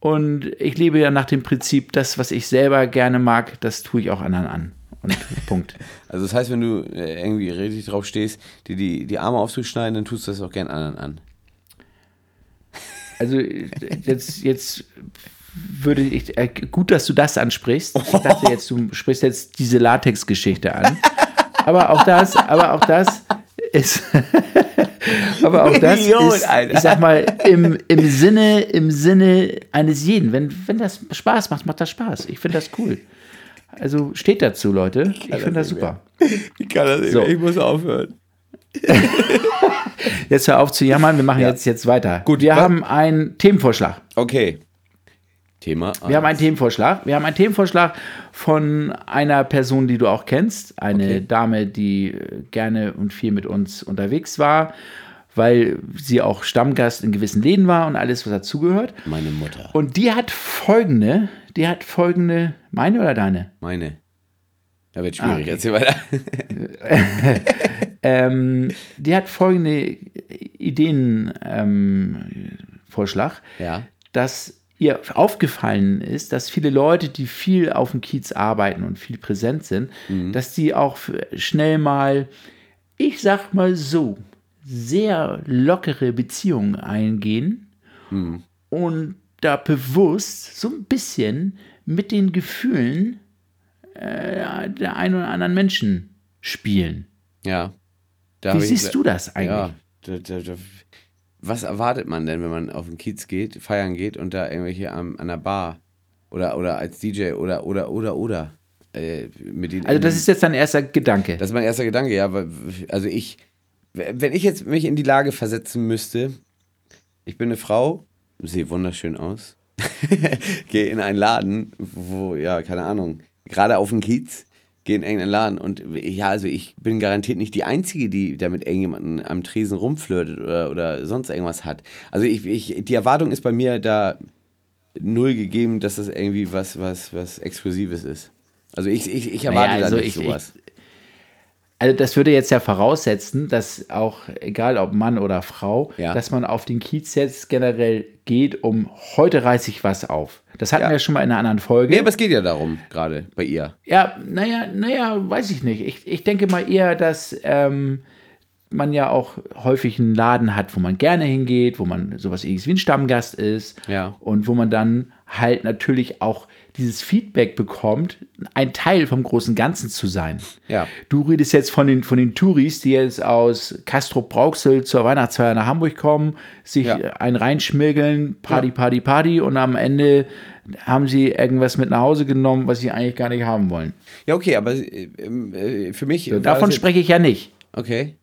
Und ich lebe ja nach dem Prinzip, das, was ich selber gerne mag, das tue ich auch anderen an. Und *laughs* Punkt. Also das heißt, wenn du äh, irgendwie richtig drauf stehst, dir die, die Arme aufzuschneiden, dann tust du das auch gern anderen an. Also jetzt, jetzt würde ich, äh, gut, dass du das ansprichst. Ich dachte jetzt, du sprichst jetzt diese Latex-Geschichte an. *laughs* aber auch das, aber auch das ist, *laughs* aber auch das Million, ist, Alter. ich sag mal, im, im Sinne, im Sinne eines jeden. Wenn, wenn das Spaß macht, macht das Spaß. Ich finde das cool. Also steht dazu, Leute. Ich finde das super. Ich kann das nicht So. mehr. Ich muss aufhören. *laughs* Jetzt hör auf zu jammern, wir machen Ja. jetzt, jetzt weiter. Gut, wir haben einen Themenvorschlag. Okay. Thema. Wir haben einen Themenvorschlag. Wir haben einen Themenvorschlag von einer Person, die du auch kennst. Eine Okay. Dame, die äh, gerne und viel mit uns unterwegs war, weil sie auch Stammgast in gewissen Läden war und alles, was dazugehört. Meine Mutter. Und die hat folgende, die hat folgende, meine oder deine? Meine. Da wird schwierig. okay. Erzähl weiter. *laughs* Ähm, die hat folgende Ideenvorschlag, ähm, Ja. dass ihr aufgefallen ist, dass viele Leute, die viel auf dem Kiez arbeiten und viel präsent sind, dass die auch schnell mal, ich sag mal so, sehr lockere Beziehungen eingehen und da bewusst so ein bisschen mit den Gefühlen äh, der einen oder anderen Menschen spielen. Ja. Da Wie hab ich- siehst du das eigentlich? Ja. Da, da, da, was erwartet man denn, wenn man auf den Kiez geht, feiern geht und da irgendwelche am, an der Bar oder, oder als DJ oder, oder, oder, oder äh, mit den. Also das ist jetzt dein erster Gedanke. Das ist mein erster Gedanke, ja. weil- Also ich, wenn ich jetzt mich in die Lage versetzen müsste, ich bin eine Frau, sehe wunderschön aus, *laughs* gehe in einen Laden, wo, ja, keine Ahnung, gerade auf den Kiez, gehe in irgendeinen Laden und ja, also ich bin garantiert nicht die Einzige, die da mit irgendjemandem am Tresen rumflirtet oder, oder sonst irgendwas hat. Also ich, ich, die Erwartung ist bei mir da null gegeben, dass das irgendwie was, was, was Exklusives ist. Also ich, ich, ich erwarte Naja, also da nicht ich- sowas. Also das würde jetzt ja voraussetzen, dass auch, egal ob Mann oder Frau, Ja. dass man auf den Kiez jetzt generell geht, um heute reiße ich was auf. Das hatten Ja. wir schon mal in einer anderen Folge. Nee, aber es geht ja darum, gerade bei ihr. Ja, naja, naja, weiß ich nicht. Ich, ich denke mal eher, dass ähm, man ja auch häufig einen Laden hat, wo man gerne hingeht, wo man sowas ähnliches wie ein Stammgast ist. Ja. Und wo man dann halt natürlich auch dieses Feedback bekommt, ein Teil vom großen Ganzen zu sein. Ja. Du redest jetzt von den, von den Touris, die jetzt aus Castrop Brauxel zur Weihnachtsfeier nach Hamburg kommen, sich Ja. ein reinschmirgeln, Party, Ja. Party, Party und am Ende haben sie irgendwas mit nach Hause genommen, was sie eigentlich gar nicht haben wollen. Ja, okay, aber äh, äh, für mich. war Davon spreche ich ja nicht. Okay.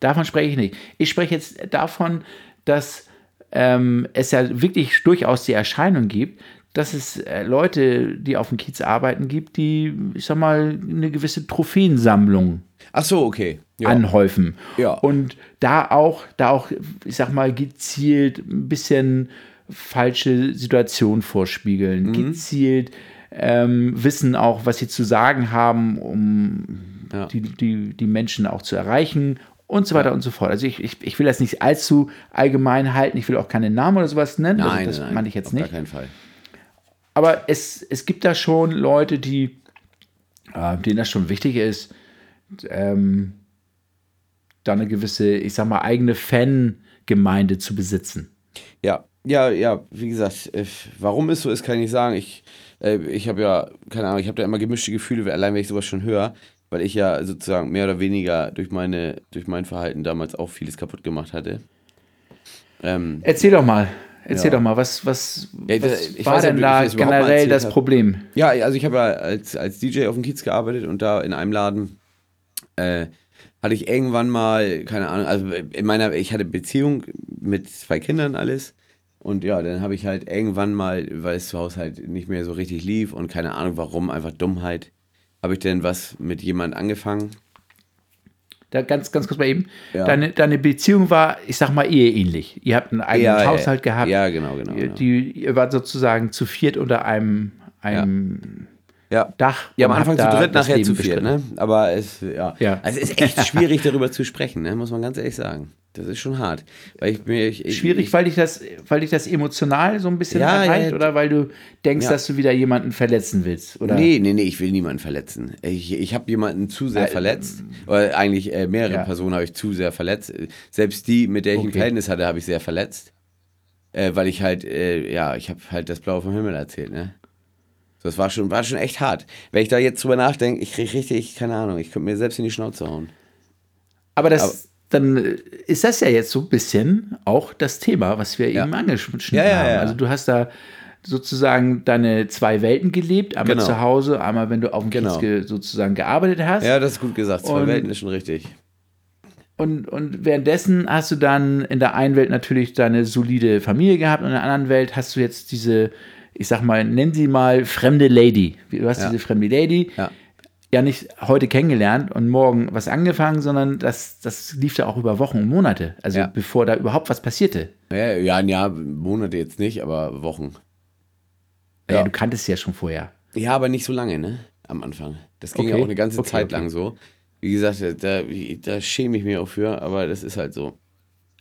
Davon spreche ich nicht. Ich spreche jetzt davon, dass ähm, es ja wirklich durchaus die Erscheinung gibt, dass es äh, Leute, die auf dem Kiez arbeiten, gibt, die, ich sag mal, eine gewisse Trophäensammlung Ach so, okay. Ja. anhäufen. Ja. Und da auch, da auch, ich sag mal, gezielt ein bisschen falsche Situationen vorspiegeln, Mhm. gezielt ähm, wissen auch, was sie zu sagen haben, um Ja. die, die, die Menschen auch zu erreichen und so weiter und so fort. Also ich, ich, ich will das nicht allzu allgemein halten, ich will auch keine Namen oder sowas nennen, Nein, also das nein, meine ich jetzt auf nicht. Gar keinen Fall. Aber es, es gibt da schon Leute, die, äh, denen das schon wichtig ist, ähm, da eine gewisse, ich sag mal, eigene Fangemeinde zu besitzen. Ja, ja, ja, wie gesagt, äh, warum es so ist, kann ich nicht sagen. Ich, äh, ich habe ja, keine Ahnung, ich habe da immer gemischte Gefühle, allein wenn ich sowas schon höre, weil ich ja sozusagen mehr oder weniger durch, meine, durch mein Verhalten damals auch vieles kaputt gemacht hatte. Ähm, Erzähl doch mal, erzähl Ja. doch mal, was, was, Ja, was ich war weiß denn da generell das hab. Problem? Ja, also ich habe ja als, als DJ auf dem Kiez gearbeitet und da in einem Laden äh, hatte ich irgendwann mal, keine Ahnung, also in meiner, ich hatte Beziehung mit zwei Kindern alles und ja, dann habe ich halt irgendwann mal, weil es zu Hause halt nicht mehr so richtig lief und keine Ahnung warum, einfach Dummheit, habe ich dann was mit jemand angefangen. Da ganz, ganz kurz mal eben. Ja. Deine, deine Beziehung war, ich sag mal, eheähnlich. Ihr habt einen eigenen Ja, Haushalt gehabt. ja, genau, genau, Ihr, genau. Die, ihr wart sozusagen zu viert unter einem, einem Ja. Dach. Ja, am Anfang zu dritt, nachher Leben zu viert, ne? Aber es, ja. Ja. Also es ist echt *laughs* schwierig, darüber zu sprechen, ne? Muss man ganz ehrlich sagen. Das ist schon hart. Weil ich ich, ich, Schwierig, weil dich das, weil dich das emotional so ein bisschen Ja, erreicht ja. oder weil du denkst, Ja. dass du wieder jemanden verletzen willst? Oder? Nee, nee, nee, ich will niemanden verletzen. Ich, ich habe jemanden zu sehr Äh, verletzt. Oder eigentlich äh, mehrere. Personen habe ich zu sehr verletzt. Selbst die, mit der ich ein Okay. Verhältnis hatte, habe ich sehr verletzt. Äh, weil ich halt, äh, ja, ich habe halt das Blaue vom Himmel erzählt, ne? Das war schon, war schon echt hart. Wenn ich da jetzt drüber nachdenke, ich kriege richtig, keine Ahnung, ich könnte mir selbst in die Schnauze hauen. Aber das, Aber- dann äh, ist das ja jetzt so ein bisschen auch das Thema, was wir Ja. eben angeschnitten Ja, ja, haben. ja. Also du hast da sozusagen deine zwei Welten gelebt, einmal Genau. zu Hause, einmal wenn du auf dem Genau. Kiez ge sozusagen gearbeitet hast. Ja, das ist gut gesagt. Zwei Und- Welten ist schon richtig. Und, und währenddessen hast du dann in der einen Welt natürlich deine solide Familie gehabt und in der anderen Welt hast du jetzt diese, ich sag mal, nenn sie mal fremde Lady. Du hast Ja. diese fremde Lady Ja. ja nicht heute kennengelernt und morgen was angefangen, sondern das, das lief da auch über Wochen und Monate, also Ja. bevor da überhaupt was passierte. Ja, ja, ein Jahr, Monate jetzt nicht, aber Wochen. Ja. Du kanntest sie ja schon vorher. Ja, aber nicht so lange, ne? Am Anfang. Das ging Okay. ja auch eine ganze Okay, Zeit okay. lang so. Wie gesagt, da, da schäme ich mich auch für, aber das ist halt so.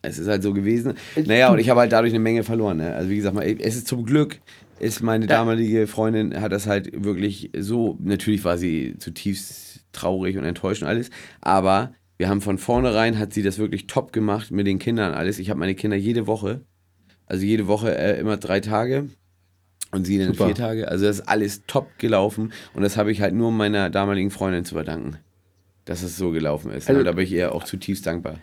Es ist halt so gewesen. Naja, und ich habe halt dadurch eine Menge verloren. Ne? Also wie gesagt, es ist zum Glück, ist meine damalige Freundin, hat das halt wirklich so, natürlich war sie zutiefst traurig und enttäuscht und alles, aber wir haben von vornherein, hat sie das wirklich top gemacht mit den Kindern und alles. Ich habe meine Kinder jede Woche, also jede Woche äh, immer drei Tage und sie dann Super. vier Tage. Also das ist alles top gelaufen und das habe ich halt nur meiner damaligen Freundin zu verdanken, dass es so gelaufen ist. Also- und da bin ich ihr auch zutiefst dankbar.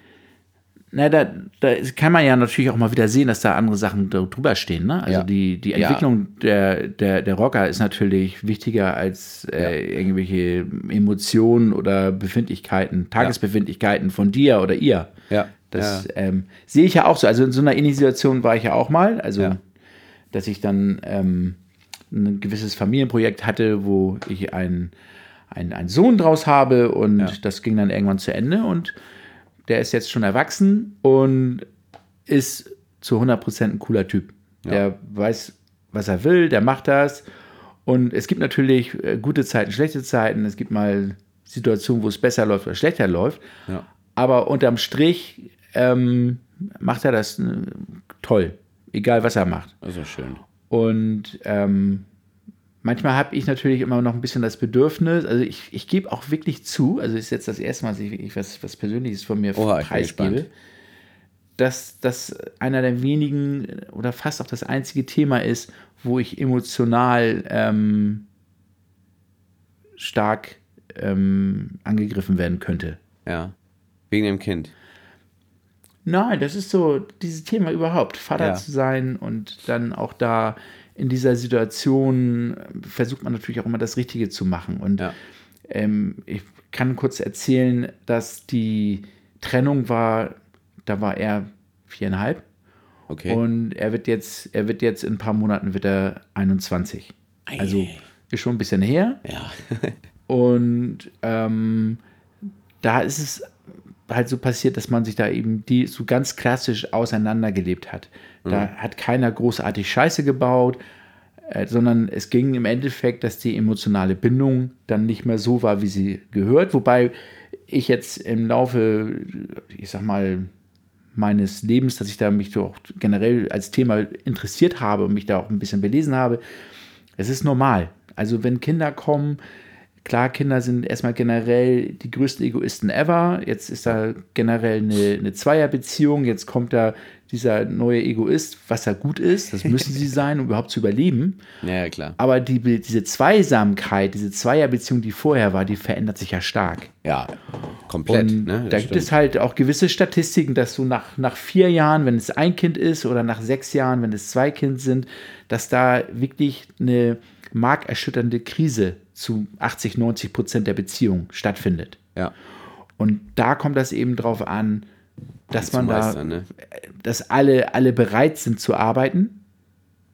Na, da, da kann man ja natürlich auch mal wieder sehen, dass da andere Sachen dr- drüber stehen. Ne? Also Ja. die, die Ja. Entwicklung der, der, der Rocker ist natürlich wichtiger als äh, irgendwelche Emotionen oder Befindlichkeiten, Tagesbefindlichkeiten von dir oder ihr. Ja. Das ja. ähm, sehe ich ja auch so. Also in so einer ähnlichen Situation war ich ja auch mal. Also, Ja. dass ich dann ähm, ein gewisses Familienprojekt hatte, wo ich einen, einen, einen Sohn draus habe und Ja. das ging dann irgendwann zu Ende und der ist jetzt schon erwachsen und ist zu 100% ein cooler Typ. Der weiß, was er will, der macht das. Und es gibt natürlich äh, gute Zeiten, schlechte Zeiten. Es gibt mal Situationen, wo es besser läuft oder schlechter läuft. Ja. Aber unterm Strich ähm, macht er das äh, toll, egal was er macht. Doch schön. Und ähm, manchmal habe ich natürlich immer noch ein bisschen das Bedürfnis, also ich, ich gebe auch wirklich zu, also ist jetzt das erste Mal, dass ich wirklich was, was Persönliches von mir bin preisgebe, dass das einer der wenigen oder fast auch das einzige Thema ist, wo ich emotional ähm, stark ähm, angegriffen werden könnte. Ja. Wegen dem Kind. Nein, das ist so dieses Thema überhaupt, Vater Ja. zu sein und dann auch da in dieser Situation versucht man natürlich auch immer das Richtige zu machen. Und Ja. ähm, ich kann kurz erzählen, dass die Trennung war, da war er viereinhalb Okay. und er wird jetzt, er wird jetzt in ein paar Monaten wird er 21. Also Ei. ist schon ein bisschen her. ja. *laughs* Und ähm, da ist es halt so passiert, dass man sich da eben die so ganz klassisch auseinandergelebt hat. Da hat keiner großartig Scheiße gebaut, äh, sondern es ging im Endeffekt, dass die emotionale Bindung dann nicht mehr so war, wie sie gehört. Wobei ich jetzt im Laufe, ich sag mal, meines Lebens, dass ich da mich doch generell als Thema interessiert habe und mich da auch ein bisschen belesen habe, es ist normal. Also wenn Kinder kommen, klar, Kinder sind erstmal generell die größten Egoisten ever. Jetzt ist da generell eine, eine Zweierbeziehung. Jetzt kommt da dieser neue Egoist, was ja gut ist. Das müssen sie sein, um überhaupt zu überleben. ja, klar. Aber die, diese Zweisamkeit, diese Zweierbeziehung, die vorher war, die verändert sich ja stark. Ja. Komplett. Ne? Da gibt stimmt. es halt auch gewisse Statistiken, dass so nach, nach vier Jahren, wenn es ein Kind ist, oder nach sechs Jahren, wenn es zwei Kinder sind, dass da wirklich eine markerschütternde Krise zu 80, 90 Prozent der Beziehung stattfindet. Ja. Und da kommt das eben drauf an, dass man da, meistern, ne? dass alle, alle bereit sind zu arbeiten,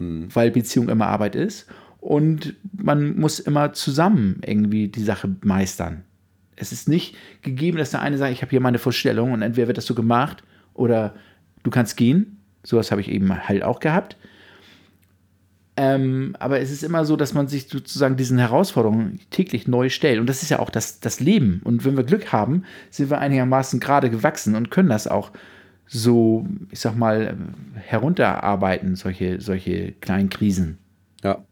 Hm. weil Beziehung immer Arbeit ist. Und man muss immer zusammen irgendwie die Sache meistern. Es ist nicht gegeben, dass der eine sagt, ich habe hier meine Vorstellung und entweder wird das so gemacht oder du kannst gehen. Sowas habe ich eben halt auch gehabt. Ähm, aber es ist immer so, dass man sich sozusagen diesen Herausforderungen täglich neu stellt. Und das ist ja auch das, das Leben. Und wenn wir Glück haben, sind wir einigermaßen gerade gewachsen und können das auch so, ich sag mal, herunterarbeiten, solche, solche kleinen Krisen. Ja.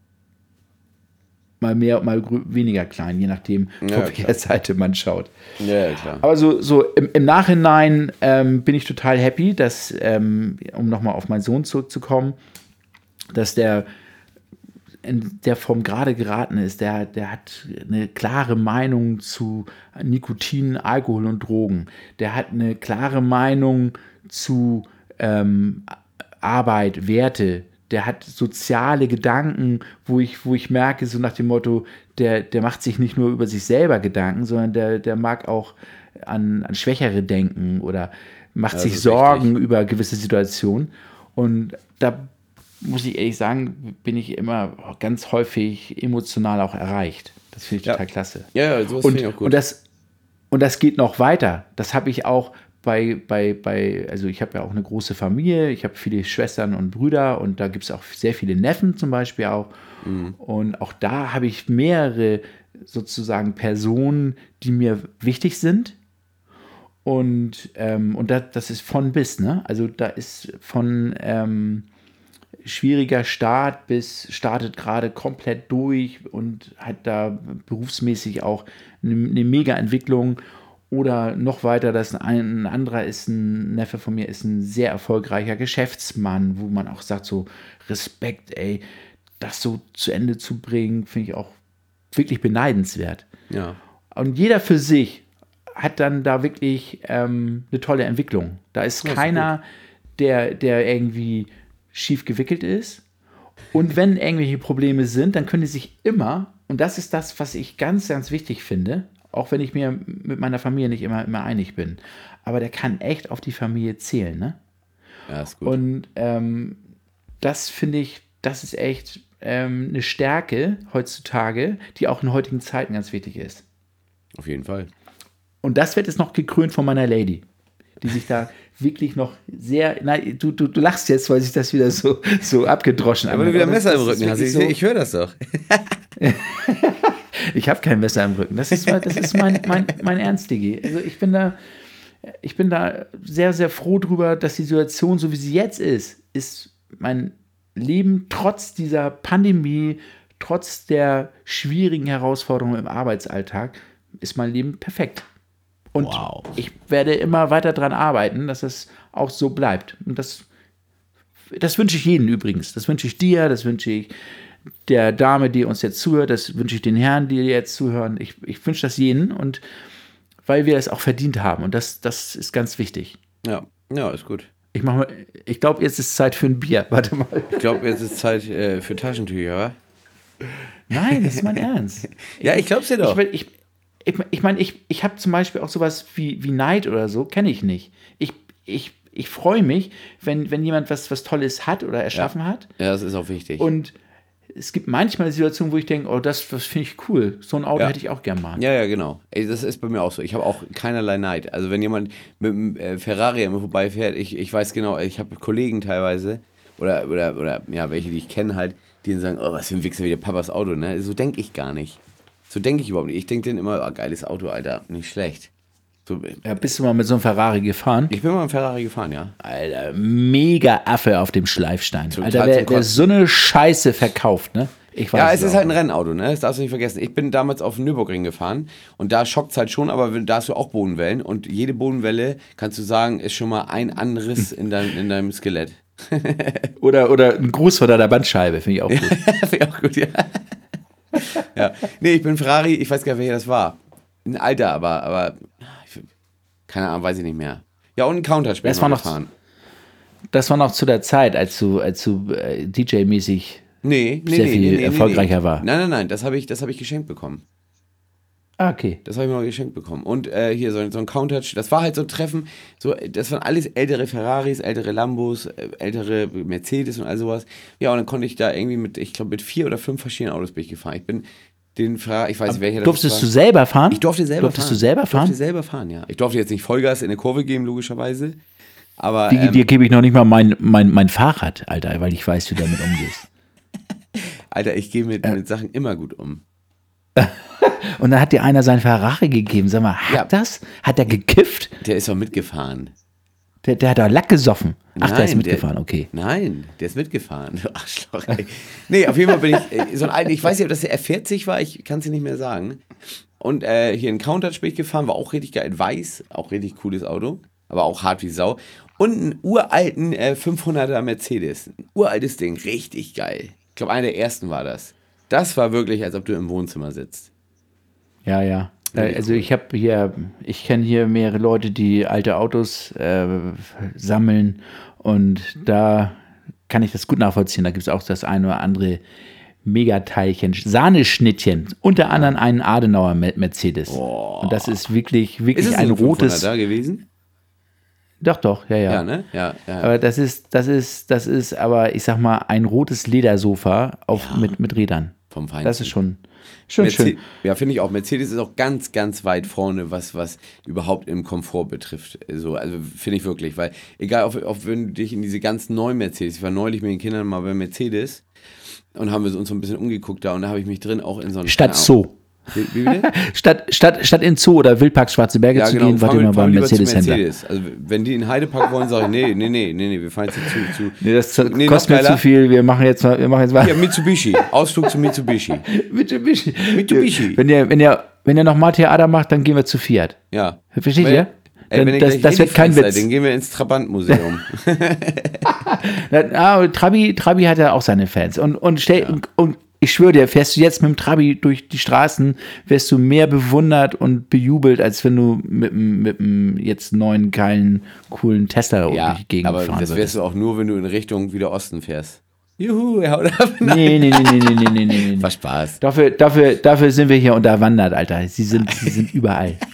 Mal mehr, mal weniger klein, je nachdem, Ja, von welcher. Seite man schaut. Ja, ja, klar. Aber so, so im, im Nachhinein ähm, bin ich total happy, dass, ähm, um nochmal auf meinen Sohn zurückzukommen, dass der in der Form gerade geraten ist, der, der hat eine klare Meinung zu Nikotin, Alkohol und Drogen. Der hat eine klare Meinung zu ähm, Arbeit, Werte. Der hat soziale Gedanken, wo ich, wo ich merke, so nach dem Motto, der, der macht sich nicht nur über sich selber Gedanken, sondern der, der mag auch an, an Schwächere denken oder macht Ja, sich Sorgen richtig. über gewisse Situationen. Und da muss ich ehrlich sagen, bin ich immer ganz häufig emotional auch erreicht. Das finde ich Ja. total klasse. Ja, ja, sowas finde ich auch gut. und, das, und das geht noch weiter. Das habe ich auch bei, bei, bei, also ich habe ja auch eine große Familie, ich habe viele Schwestern und Brüder und da gibt es auch sehr viele Neffen zum Beispiel auch. Mhm. Und auch da habe ich mehrere sozusagen Personen, die mir wichtig sind. Und, ähm, und das, das ist von bis, ne? Also da ist von ähm, schwieriger Start bis startet gerade komplett durch und hat da berufsmäßig auch eine, eine mega Entwicklung. Oder noch weiter, dass ein, ein anderer ist ein Neffe von mir, ist ein sehr erfolgreicher Geschäftsmann, wo man auch sagt, so Respekt, ey, das so zu Ende zu bringen, finde ich auch wirklich beneidenswert. ja. Und jeder für sich hat dann da wirklich ähm, eine tolle Entwicklung. Da ist ist keiner, der, der irgendwie schief gewickelt ist. Und wenn irgendwelche Probleme sind, dann können die sich immer, und das ist das, was ich ganz, ganz wichtig finde, auch wenn ich mir mit meiner Familie nicht immer, immer einig bin, aber der kann echt auf die Familie zählen. Ne? ja, ist gut. Und ähm, das finde ich, das ist echt ähm, eine Stärke heutzutage, die auch in heutigen Zeiten ganz wichtig ist. Auf jeden Fall. Und das wird jetzt noch gekrönt von meiner Lady, die sich da wirklich noch sehr. Nein, du, du, du lachst jetzt, weil sich das wieder so, so abgedroschen Aber du wieder ein Das- Messer im Rücken hast. Ich, so- ich höre das doch. *laughs* Ich habe kein Messer im Rücken. Das ist, mein- das ist mein, mein, mein Ernst, Digi. Also ich bin da, ich bin da sehr, sehr froh drüber, dass die Situation, so wie sie jetzt ist, ist mein Leben trotz dieser Pandemie, trotz der schwierigen Herausforderungen im Arbeitsalltag, ist mein Leben perfekt. Und Wow. ich werde immer weiter daran arbeiten, dass es auch so bleibt. Und das, das wünsche ich jedem übrigens. Das wünsche ich dir, das wünsche ich der Dame, die uns jetzt zuhört, das wünsche ich den Herren, die jetzt zuhören. Ich, ich wünsche das jedem und weil wir es auch verdient haben. Und das, das ist ganz wichtig. Ja, ja, ist gut. Ich mache mal, ich glaube, jetzt ist Zeit für ein Bier. *laughs* Warte mal. Ich glaube, jetzt ist Zeit äh, für Taschentücher, wa? Nein, das ist mein Ernst. Ja, ich glaub's dir doch. Ich, ich, ich, ich meine, ich, ich habe zum Beispiel auch sowas wie, wie Neid oder so, kenne ich nicht. Ich, ich, ich freue mich, wenn, wenn jemand was, was Tolles hat oder erschaffen hat. ja, das ist auch wichtig. Und es gibt manchmal Situationen, wo ich denke, oh, das, das finde ich cool. So ein Auto Ja. hätte ich auch gern mal. Ja, ja, genau. Ey, das ist bei mir auch so. Ich habe auch keinerlei Neid. Also wenn jemand mit einem äh, Ferrari mir vorbeifährt, ich, ich weiß genau, ich habe Kollegen teilweise oder, oder, oder ja, welche, die ich kenne halt, die sagen, oh, was für ein Wichser wie der Papas Auto, ne? So denke ich gar nicht. So denke ich überhaupt nicht. Ich denke dann immer, oh, geiles Auto, Alter, nicht schlecht. So, Ja, bist du mal mit so einem Ferrari gefahren? ich bin mal im Ferrari gefahren, ja. Alter, mega Affe auf dem Schleifstein. Total Alter, zum wer, so eine Scheiße verkauft, ne? Ich weiß Ja, es ist halt ein. Rennauto, ne? Das darfst du nicht vergessen. Ich bin damals auf den Nürburgring gefahren und da schockt es halt schon, aber da hast du auch Bodenwellen und jede Bodenwelle, kannst du sagen, ist schon mal ein Anriss in, dein, in deinem Skelett. *laughs* Oder, oder ein Gruß vor deiner Bandscheibe, finde ich auch gut. *laughs* Finde ich auch gut, ja. *laughs* ja. Nee, ich bin Ferrari, ich weiß gar nicht, welcher das war. Ein alter, aber, aber ich, keine Ahnung, weiß ich nicht mehr. Ja, und ein Counterspiel Das war noch- gefahren. Das war noch zu der Zeit, als du, als du äh, DJ-mäßig. Nee, nee, sehr nee, viel erfolgreicher war. Nein, nein, nein, das habe ich, das hab ich geschenkt bekommen. Ah, okay. Das habe ich mal geschenkt bekommen. Und äh, hier so, ein- so ein Countach, das war halt so ein Treffen, so, das waren alles ältere Ferraris, ältere Lambos, äh, ältere Mercedes und all sowas. Ja, und dann konnte ich da irgendwie mit, ich glaube, mit vier oder fünf verschiedenen Autos bin ich gefahren. Ich bin den Ferrari, ich weiß nicht, welcher das Durftest du selber fahren? Ich durfte selber Durftest fahren. du selber Ich fahren? durfte selber fahren, ja. Ich durfte jetzt nicht Vollgas in eine Kurve geben, logischerweise. Aber Digi, ähm, dir gebe ich noch nicht mal mein, mein, mein Fahrrad, Alter, weil ich weiß, wie du damit umgehst. *laughs* Alter, ich gehe mit, mit Sachen immer gut um. Und dann hat dir einer sein Ferrari gegeben. Sag mal, hat Ja. das? Hat der gekifft? Der ist doch mitgefahren. Der, der hat da Lack gesoffen. Ach, der ist Nein, mitgefahren, der, okay. Nein, der ist mitgefahren. Du Arschloch, ey. Nee, auf jeden Fall bin ich äh, so ein alter, ich weiß nicht, ob das der R40 war, ich kann es dir nicht mehr sagen. Und äh, hier in Countach bin ich gefahren, war auch richtig geil. In Weiß, auch richtig cooles Auto, aber auch hart wie Sau. Und einen uralten äh, 500er Mercedes. Ein uraltes Ding, richtig geil. Ich glaube, einer der ersten war das. Das war wirklich, als ob du im Wohnzimmer sitzt. Ja, ja. Also ich habe hier, ich kenne hier mehrere Leute, die alte Autos äh, sammeln und da kann ich das gut nachvollziehen. Da gibt es auch das eine oder andere Megateilchen, Sahneschnittchen, unter anderem einen Adenauer Me- Mercedes. Und das ist wirklich, wirklich Ist es ein ein 500 rotes. da gewesen? Doch, doch, ja, ja. Ja, ne? Ja, ja. Aber das ist, das ist, das ist aber, ich sag mal, ein rotes Ledersofa auf, mit, mit Rädern. Vom Feinsten. Das ist schon, schon Merce- schön. Ja, finde ich auch. Mercedes ist auch ganz, ganz weit vorne, was, was überhaupt im Komfort betrifft. So, also finde ich wirklich, weil egal, ob, ob wenn du dich in diese ganz neuen Mercedes, ich war neulich mit den Kindern mal bei Mercedes und haben wir uns so ein bisschen umgeguckt da und da habe ich mich drin auch in so einen Statt. Zoo. Wie, wie? *laughs* Statt, statt, statt in Zoo oder Wildpark Schwarze Berge Ja, zu genau. gehen, wart fahren ihr wir- mal beim Mercedes-Händler. Mercedes. Also, wenn die in Heidepark wollen, sage ich, nee, nee, nee, nee, nee, wir fahren jetzt zu. zu Nee, das Nee, kostet mir zu viel. Wir machen jetzt mal, wir machen jetzt mal ja, Mitsubishi. Ausflug zu Mitsubishi. *laughs* Mitsubishi. Mitsubishi. Wenn ihr, wenn ihr, wenn ihr noch mal Theater macht, dann gehen wir zu Fiat. Ja. Versteht Wenn- ihr? Ey, Dann- wenn das- das wird kein Witz. Dann gehen wir ins Trabantmuseum. *laughs* Ah, Trabi, Trabi hat ja auch seine Fans. Und, und, stell, und, und ich schwöre dir, fährst du jetzt mit dem Trabi durch die Straßen, wirst du mehr bewundert und bejubelt, als wenn du mit, dem- mit dem jetzt neuen, geilen, coolen Tesla durch ja, die Gegend aber fahren das wärst du auch nur, wenn du in Richtung wieder Osten fährst. Juhu, er haut ab. Nee, nee, nee, nee, nee, nee, nee, nee. War Spaß. Dafür, dafür, dafür sind wir hier unterwandert, Alter. Sie sind, sie sind überall. *laughs*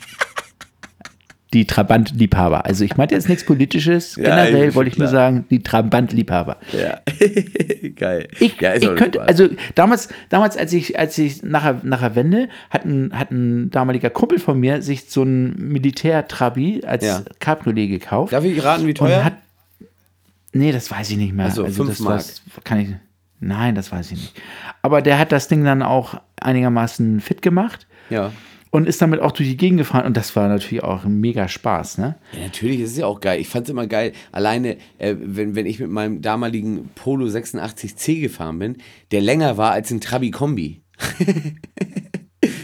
Die Trabant-Liebhaber. Also ich meinte jetzt nichts Politisches. Ja, Generell ist wollte ich nur klar. sagen, die Trabant-Liebhaber. Ja. *laughs* Geil. Ich, ja, ich könnte, also damals, damals, als ich, als ich nachher, nachher Wende, hat ein, hat ein damaliger Kumpel von mir sich so ein Militär-Trabi als Ja. Cabriolet gekauft. Darf ich raten, wie teuer? hat, nee, das weiß ich nicht mehr. Ach so, also fünf das was, kann ich, nein, das weiß ich nicht. Aber der hat das Ding dann auch einigermaßen fit gemacht ja. Und ist damit auch durch die Gegend gefahren und das war natürlich auch ein mega Spaß, ne? Ja, natürlich, das ist ja auch geil. Ich fand es immer geil, alleine, äh, wenn, wenn ich mit meinem damaligen Polo 86C gefahren bin, der länger war als ein Trabi-Kombi. *laughs*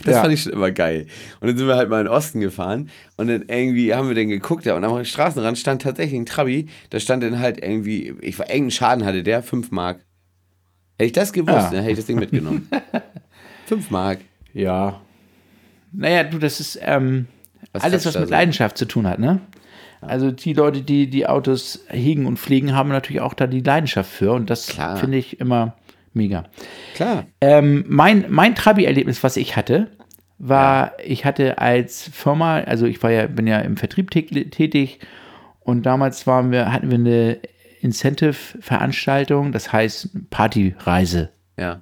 das Ja. fand ich schon immer geil. Und dann sind wir halt mal in den Osten gefahren und dann irgendwie haben wir dann geguckt, ja, und am Straßenrand stand tatsächlich ein Trabi, da stand dann halt irgendwie, ich war, irgendeinen Schaden hatte der, 5 Mark. Hätte ich das gewusst, Ja. dann hätte ich das Ding mitgenommen. *laughs* 5 Mark. Ja. Naja, du, das ist ähm, Was alles, was mit so? Leidenschaft zu tun hat, ne? Also die Leute, die die Autos hegen und pflegen, haben natürlich auch da die Leidenschaft für und das finde ich immer mega. Klar. Ähm, mein mein Trabi-Erlebnis, was ich hatte, war, ich hatte als Firma, also ich war ja, bin ja im Vertrieb tä- tätig und damals waren wir, hatten wir eine Incentive-Veranstaltung, das heißt Partyreise Ja.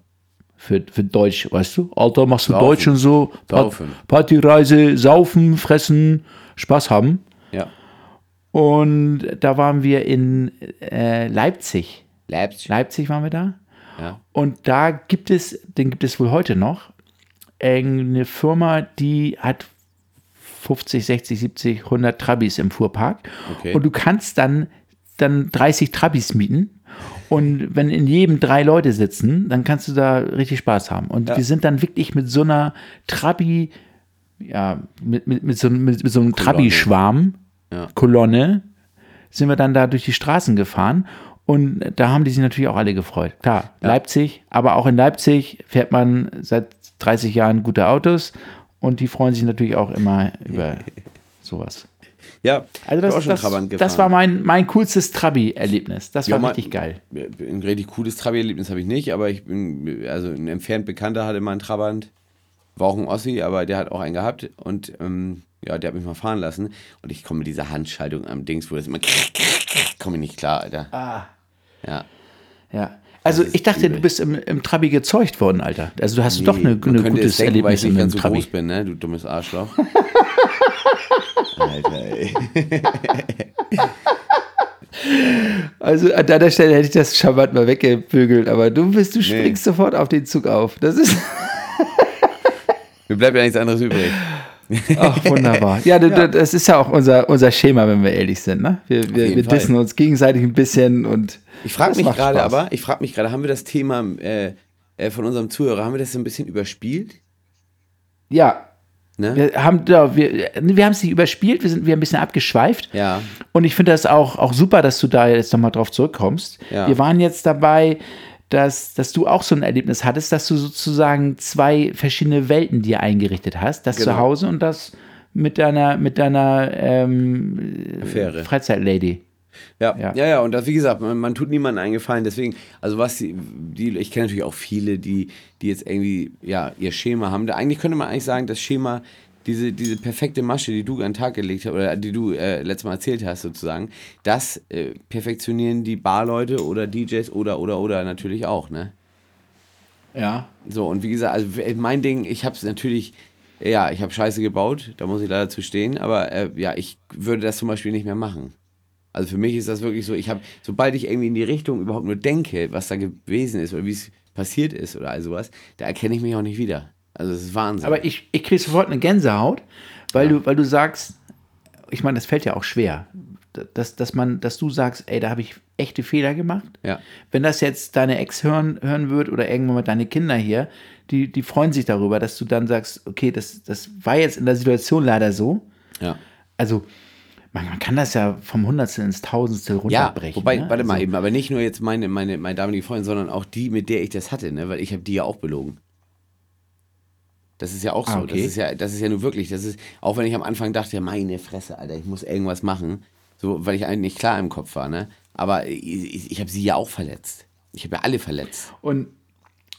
Für, für Deutsch, weißt du? Alter, machst du Saufen. Deutsch und so. Saufen. Partyreise, saufen, fressen, Spaß haben. Ja. Und da waren wir in äh, Leipzig. Leipzig. Leipzig waren wir da. Ja. Und da gibt es, den gibt es wohl heute noch, eine Firma, die hat 50, 60, 70, 100 Trabis im Fuhrpark. Okay. Und du kannst dann, dann 30 Trabis mieten. Und wenn in jedem drei Leute sitzen, dann kannst du da richtig Spaß haben. Und wir sind dann wirklich mit so einer Trabi, ja, mit, mit, mit, so, mit, mit so einem Trabi-Schwarm, Ja. Kolonne, sind wir dann da durch die Straßen gefahren. Und da haben die sich natürlich auch alle gefreut. Klar, Leipzig, aber auch in Leipzig fährt man seit 30 Jahren gute Autos und die freuen sich natürlich auch immer *laughs* über sowas. Ja, Also ich bin auch das, schon das, das war mein, mein coolstes Trabi-Erlebnis. Das Ja, war mal- richtig geil. Ein richtig cooles Trabi-Erlebnis habe ich nicht, aber ich bin, also ein entfernt Bekannter hatte mal einen Trabant, war auch ein Ossi, aber der hat auch einen gehabt und ähm, ja, der hat mich mal fahren lassen und ich komme mit dieser Handschaltung am Dings, wo das immer komme ich nicht klar, Alter. Ah. Ja. Ja. Also ich dachte, übel. du bist im, im Trabi gezeugt worden, Alter. Also du hast doch eine, eine gutes es denken, weil Erlebnis ich nicht im ganz so Trabi. groß bin, ne, du dummes Arschloch. *laughs* Alter, ey. *laughs* Also an deiner Stelle hätte ich das charmant mal weggebügelt, aber du bist, du springst sofort auf den Zug auf. Das ist *laughs* Mir bleibt ja nichts anderes übrig. ach, wunderbar. Ja, du, das ist ja auch unser, unser Schema, wenn wir ehrlich sind. Ne? Wir, wir, wir dissen uns gegenseitig ein bisschen und Ich frage mich gerade aber, ich frage mich gerade, haben wir das Thema äh, äh, von unserem Zuhörer, haben wir das so ein bisschen überspielt? Ja, Ne? wir haben da, wir, wir haben es nicht überspielt, wir sind wir ein bisschen abgeschweift. Ja. Und ich finde das auch, auch super, dass du da jetzt nochmal drauf zurückkommst. Ja. Wir waren jetzt dabei, dass, dass du auch so ein Erlebnis hattest, dass du sozusagen zwei verschiedene Welten dir eingerichtet hast. Das Genau. zu Hause und das mit deiner, mit deiner ähm. Freizeitlady. Ja, Ja. ja, ja, und das, wie gesagt, man, man tut niemandem einen Gefallen. Deswegen, also was die, die ich kenne natürlich auch viele, die, die jetzt irgendwie, ja, ihr Schema haben. Da, eigentlich könnte man eigentlich sagen, das Schema, diese, diese perfekte Masche, die du an den Tag gelegt hast, oder die du äh, letztes Mal erzählt hast, sozusagen, das äh, perfektionieren die Barleute oder DJs oder, oder, oder natürlich auch, ne? Ja. So, und wie gesagt, also mein Ding, ich habe es natürlich, ja, ich habe Scheiße gebaut, da muss ich leider zu stehen, aber äh, ja, ich würde das zum Beispiel nicht mehr machen. Also für mich ist das wirklich so, ich habe, sobald ich irgendwie in die Richtung überhaupt nur denke, was da gewesen ist oder wie es passiert ist oder all sowas, da erkenne ich mich auch nicht wieder. Also das ist Wahnsinn. Aber ich, ich kriege sofort eine Gänsehaut, weil, du, weil du sagst, ich meine, das fällt ja auch schwer, dass, dass, man, dass du sagst, ey, da habe ich echte Fehler gemacht. Ja. Wenn das jetzt deine Ex hören, hören wird oder irgendwann mal deine Kinder hier, die, die freuen sich darüber, dass du dann sagst, okay, das, das war jetzt in der Situation leider so. ja. Also, man, man kann das ja vom Hundertstel ins Tausendstel Ja, runterbrechen. wobei, ne? warte mal also, eben, aber nicht nur jetzt meine, meine, meine damalige Freundin, sondern auch die, mit der ich das hatte, ne? weil ich habe die ja auch belogen. Das ist ja auch so. Ah, okay. Das ist ja, das ist ja nur wirklich, das ist, auch wenn ich am Anfang dachte, meine Fresse, Alter, ich muss irgendwas machen, so, weil ich eigentlich nicht klar im Kopf war, ne? Aber ich, ich, ich habe sie ja auch verletzt. Ich habe ja alle verletzt. Und,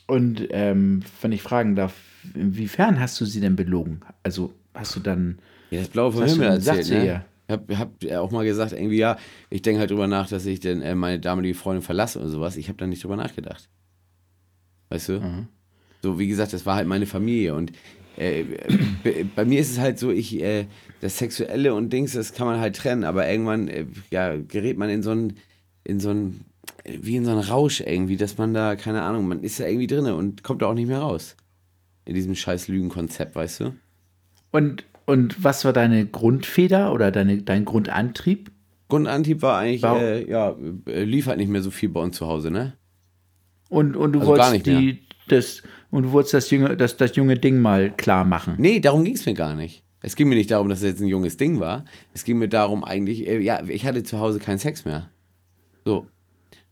und ähm, wenn ich fragen darf, inwiefern hast du sie denn belogen? Also, hast du dann. Ja, das Blaue vom Himmel erzählt, ne? ihr? Ich habe hab auch mal gesagt, irgendwie, ja, ich denke halt drüber nach, dass ich denn äh, meine damalige Freundin verlasse und sowas. Ich habe da nicht drüber nachgedacht. Weißt du? Mhm. So, wie gesagt, das war halt meine Familie und äh, bei- bei mir ist es halt so, ich, äh, das Sexuelle und Dings, das kann man halt trennen, aber irgendwann, äh, ja, gerät man in so ein, in so ein, äh, wie in so einen Rausch irgendwie, dass man da, keine Ahnung, man ist da irgendwie drin und kommt da auch nicht mehr raus. In diesem scheiß Lügenkonzept, weißt du? Und, und was war deine Grundfeder oder deine, dein Grundantrieb? Grundantrieb war eigentlich, Warum? äh, ja, äh, lief halt nicht mehr so viel bei uns zu Hause, ne? Und, und du Also wolltest die, das, und du wolltest das junge, das, das junge Ding mal klar machen. Nee, darum ging es mir gar nicht. Es ging mir nicht darum, dass es jetzt ein junges Ding war. Es ging mir darum eigentlich, äh, ja, ich hatte zu Hause keinen Sex mehr. So.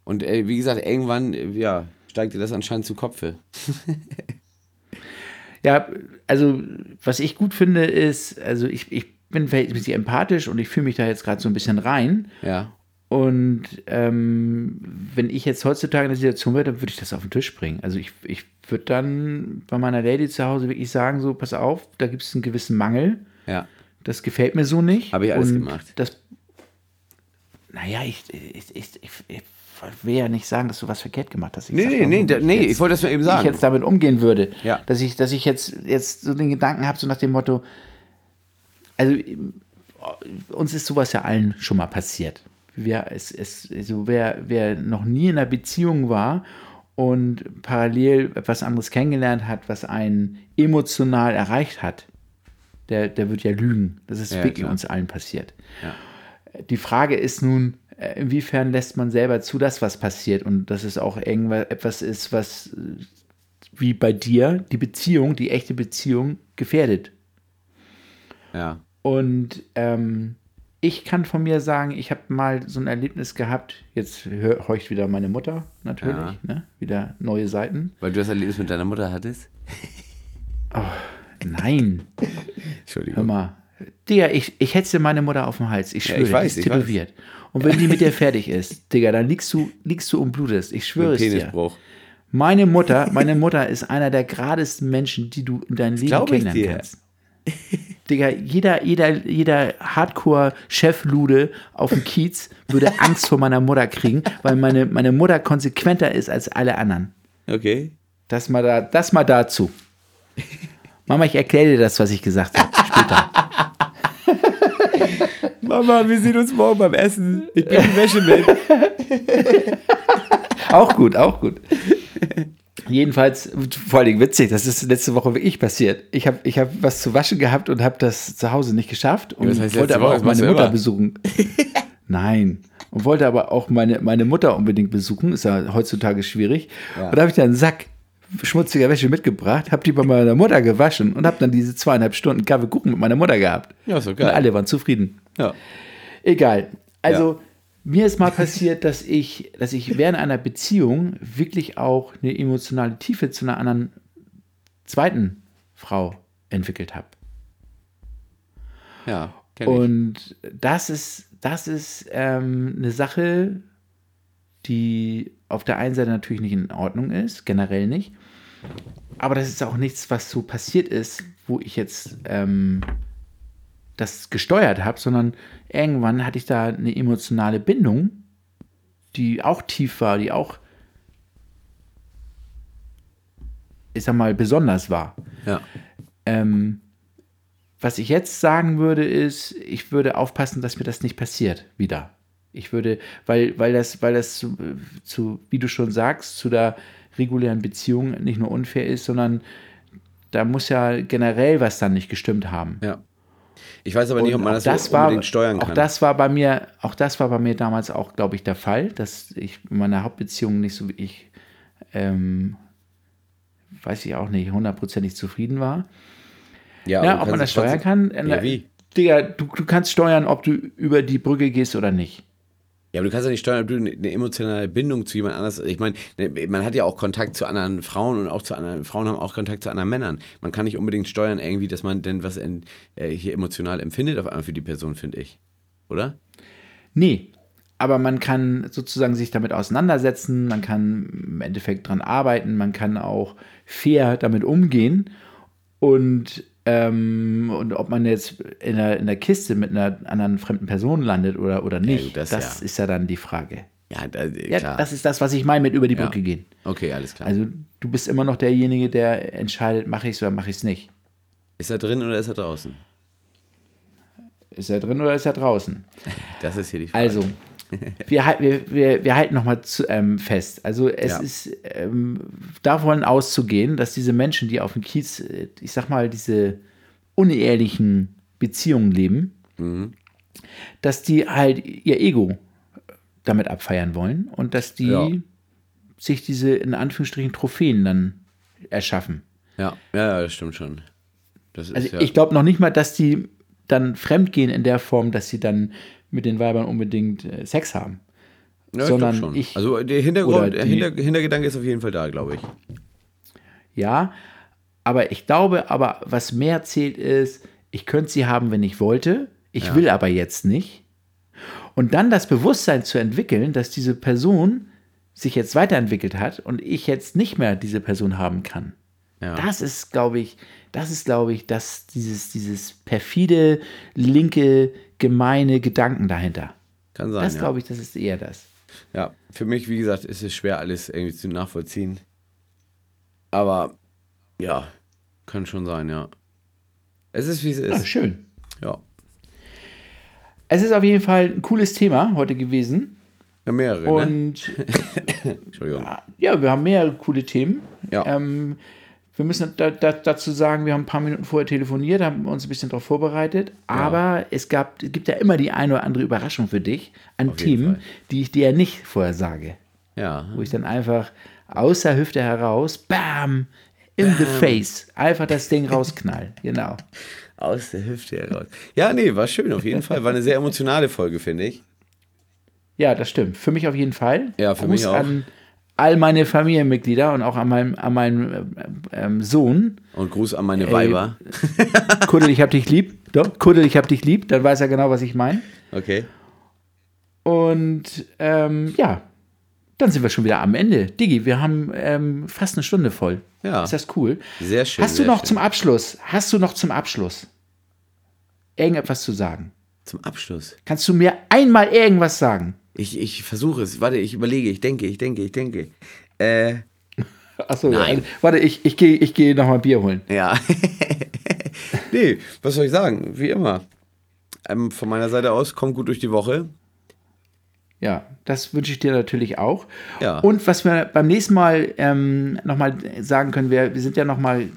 Und äh, wie gesagt, irgendwann, äh, ja, steigte das anscheinend zu Kopfe. *laughs* Ja, also was ich gut finde ist, also ich, ich bin verhältnismäßig empathisch und ich fühle mich da jetzt gerade so ein bisschen rein. Ja. Und ähm, wenn ich jetzt heutzutage in der Situation wäre, dann würde ich das auf den Tisch bringen. Also ich, ich würde dann bei meiner Lady zu Hause wirklich sagen, so, pass auf, da gibt es einen gewissen Mangel. Ja. Das gefällt mir so nicht. Habe ich alles Und gemacht. Das, naja, ich, ich, ich, ich, ich will ja nicht sagen, dass du was verkehrt gemacht hast. Ich Nee, nee, nee, nee, jetzt- ich wollte das mal eben wie ich sagen. jetzt damit umgehen würde. Ja. Dass ich, dass ich jetzt, jetzt so den Gedanken habe, so nach dem Motto, also uns ist sowas ja allen schon mal passiert. Wer, es, es, also wer, wer noch nie in einer Beziehung war und parallel etwas anderes kennengelernt hat, was einen emotional erreicht hat, der, der wird ja lügen. Das ist Ja, wirklich klar. uns allen passiert. Ja. Die Frage ist nun, inwiefern lässt man selber zu, dass was passiert und dass es auch irgendwas etwas ist, was äh, wie bei dir die Beziehung, die echte Beziehung gefährdet. Ja. Und ähm, ich kann von mir sagen, ich habe mal so ein Erlebnis gehabt. Jetzt hör, horcht wieder meine Mutter natürlich, Ja. ne? wieder neue Seiten. Weil du das Erlebnis mit deiner Mutter hattest? Nein, *laughs* hör Entschuldigung. mal. Digga, ich, ich hetze meine Mutter auf den Hals. Ich Ja, schwöre, ich weiß, ist ich weiß. Und wenn die mit dir fertig ist, Digga, dann liegst du, liegst du und blutest. Ich schwöre es dir. Meine Mutter, meine Mutter ist einer der geradesten Menschen, die du in deinem Leben glaub ich kennenlernen kannst. Digga, jeder, jeder, jeder Hardcore-Cheflude auf dem Kiez würde Angst vor meiner Mutter kriegen, weil meine, meine Mutter konsequenter ist als alle anderen. Okay. Das mal, da, das mal dazu. Mama, ich erkläre dir das, was ich gesagt habe. Später. *laughs* Mama, wir sehen uns morgen beim Essen. Ich bringe die Wäsche mit. *laughs* Auch gut, auch gut. Jedenfalls, vor allen Dingen witzig, das ist letzte Woche wirklich passiert. Ich habe ich hab was zu waschen gehabt und habe das zu Hause nicht geschafft und was heißt wollte aber Woche? auch Das meine Mutter immer. besuchen. *laughs* Nein. Und wollte aber auch meine, meine Mutter unbedingt besuchen. Ist ja heutzutage schwierig. Und da habe ich dann einen Sack schmutziger Wäsche mitgebracht, habe die bei meiner Mutter gewaschen und habe dann diese zweieinhalb Stunden Kaffee gucken mit meiner Mutter gehabt. Ja, ist doch Und geil. alle waren zufrieden. Ja. Egal. Also, mir ist mal passiert, dass ich, dass ich während einer Beziehung wirklich auch eine emotionale Tiefe zu einer anderen zweiten Frau entwickelt habe. Ja. Und das ist, das ist ähm, eine Sache, die auf der einen Seite natürlich nicht in Ordnung ist, generell nicht. Aber das ist auch nichts, was so passiert ist, wo ich jetzt ähm, das gesteuert habe, sondern irgendwann hatte ich da eine emotionale Bindung, die auch tief war, die auch, ich sag mal, besonders war. Ja. Ähm, was ich jetzt sagen würde, ist, ich würde aufpassen, dass mir das nicht passiert wieder. Ich würde, weil, weil das, weil das zu, zu, wie du schon sagst, zu der regulären Beziehung nicht nur unfair ist, sondern da muss ja generell was dann nicht gestimmt haben. Ja. Ich weiß aber nicht, ob man auch das, so unbedingt war, steuern auch kann. das war bei mir, auch das war bei mir damals auch, glaube ich, der Fall, dass ich in meiner Hauptbeziehung nicht so wie ich, ähm, weiß ich auch nicht, hundertprozentig zufrieden war. ja, Ja, ob man das steuern kann? Ja, wie? Digga, du, du kannst steuern, ob du über die Brücke gehst oder nicht. Ja, aber du kannst ja nicht steuern, ob du eine emotionale Bindung zu jemand anders. Ich meine, ne, man hat ja auch Kontakt zu anderen Frauen und auch zu anderen Frauen haben auch Kontakt zu anderen Männern. Man kann nicht unbedingt steuern, irgendwie, dass man denn was in, äh, hier emotional empfindet auf einmal für die Person, finde ich. Oder? Nee, aber man kann sozusagen sich damit auseinandersetzen, man kann im Endeffekt dran arbeiten, man kann auch fair damit umgehen und, ähm, und ob man jetzt in der, in der Kiste mit einer anderen fremden Person landet oder, oder nicht, gut, das das, ja. ist ja dann die Frage. Ja, da, Ja, klar. das ist das, was ich meine mit über die Ja. Brücke gehen. okay, alles klar. Also du bist immer noch derjenige, der entscheidet, mache ich es oder mache ich es nicht. ist er drin oder ist er draußen? Ist er drin oder ist er draußen? Das ist hier die Frage. Also, wir, wir, wir, wir halten nochmal ähm, fest. Also, es Ja. ist ähm, davon auszugehen, dass diese Menschen, die auf dem Kiez, äh, ich sag mal, diese unehrlichen Beziehungen leben, Mhm. dass die halt ihr Ego damit abfeiern wollen und dass die Ja. sich diese in Anführungsstrichen Trophäen dann erschaffen. Ja, ja, ja, das stimmt schon. Das ist Also ja. ich glaube noch nicht mal, dass die dann fremdgehen in der Form, dass sie dann mit den Weibern unbedingt äh, Sex haben. ja, ich sondern glaub schon. ich- also der Hintergrund, der Hinter, Hintergedanke ist auf jeden Fall da, glaube ich. Ja, aber ich glaube, aber was mehr zählt ist, ich könnte sie haben, wenn ich wollte, ich Ja. will aber jetzt nicht. Und dann das Bewusstsein zu entwickeln, dass diese Person sich jetzt weiterentwickelt hat und ich jetzt nicht mehr diese Person haben kann. Ja. Das ist, glaube ich, das ist, glaube ich, das, dieses, dieses perfide, linke, gemeine Gedanken dahinter. Kann sein. Das ja. glaube ich, das ist eher das. Ja, für mich, wie gesagt, ist es schwer, alles irgendwie zu nachvollziehen. Aber ja, kann schon sein, ja. Es ist, wie es ist. schön. Ja. Es ist auf jeden Fall ein cooles Thema heute gewesen. ja mehrere, ne? Und *coughs* Entschuldigung. ja, wir haben mehrere coole Themen. Ja. Ähm, wir müssen da, da, dazu sagen, wir haben ein paar Minuten vorher telefoniert, haben uns ein bisschen darauf vorbereitet. Aber es, gab, es gibt ja immer die eine oder andere Überraschung für dich an Auf Themen, die ich dir ja nicht vorher sage. Ja. Wo ich dann einfach aus der Hüfte heraus, bam, in the face, einfach das Ding rausknall. *laughs* Genau. Aus der Hüfte heraus. Ja, nee, war schön auf jeden Fall. War eine sehr emotionale Folge, finde ich. Ja, das stimmt. Für mich auf jeden Fall. Ja, für Gruß mich auch. an all meine Familienmitglieder und auch an meinem, an meinem äh, ähm, Sohn. Und Gruß an meine Weiber. Kuddel, ich hab dich lieb. Doch, Kuddel, ich hab dich lieb. Dann weiß er genau, was ich meine. Okay. Und ähm, ja, dann sind wir schon wieder am Ende. Digi, wir haben ähm, fast eine Stunde voll. Ja. Ist das cool? Sehr schön. Hast du noch schön. zum Abschluss, hast du noch zum Abschluss irgendetwas zu sagen? Zum Abschluss? Kannst du mir einmal irgendwas sagen? Ich, ich versuche es. Warte, ich überlege. Ich denke, ich denke, ich denke. Äh, Achso, Nein. also, warte, ich, ich gehe ich geh nochmal Bier holen. ja. *laughs* nee, was soll ich sagen? Wie immer. Ähm, von meiner Seite aus, kommt gut durch die Woche. Ja, das wünsche ich dir natürlich auch. Ja. Und was wir beim nächsten Mal ähm, nochmal sagen können, wir, wir sind ja nochmal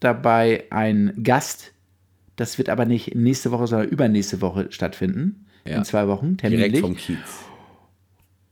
dabei, ein Gast, das wird aber nicht nächste Woche, sondern übernächste Woche stattfinden. Ja. In zwei Wochen, Direkt terminlich. vom Kiez.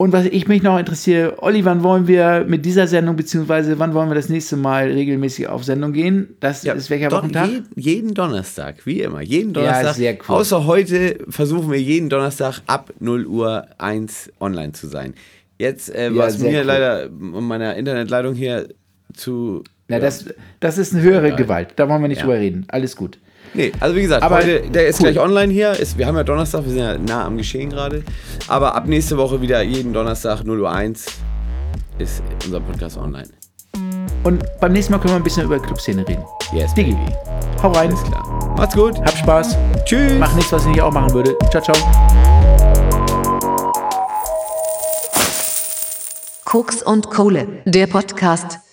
Und was ich mich noch interessiere, Olli, wann wollen wir mit dieser Sendung, beziehungsweise wann wollen wir das nächste Mal regelmäßig auf Sendung gehen? Das ist welcher Don- Wochentag? je- jeden Donnerstag, wie immer. Jeden Donnerstag. sehr cool. Außer heute versuchen wir jeden Donnerstag ab 0 Uhr 1 online zu sein. Jetzt äh, Ja, war es sehr mir cool. leider um meiner Internetleitung hier zu. Na, das, das ist eine höhere. Gewalt. Da wollen wir nicht Ja. drüber reden. Alles gut. Nee, also wie gesagt, Aber heute, der ist cool. gleich online hier. Ist, wir haben ja Donnerstag, wir sind ja nah am Geschehen gerade. Aber ab nächste Woche wieder jeden Donnerstag 0 Uhr 1 ist unser Podcast online. Und beim nächsten Mal können wir ein bisschen über Clubszene reden. Yes, Diggi, baby. hau rein. Alles klar. Macht's gut. Hab Spaß. Tschüss. Mach nichts, was ich nicht auch machen würde. Ciao, ciao. Koks und Kohle, der Podcast.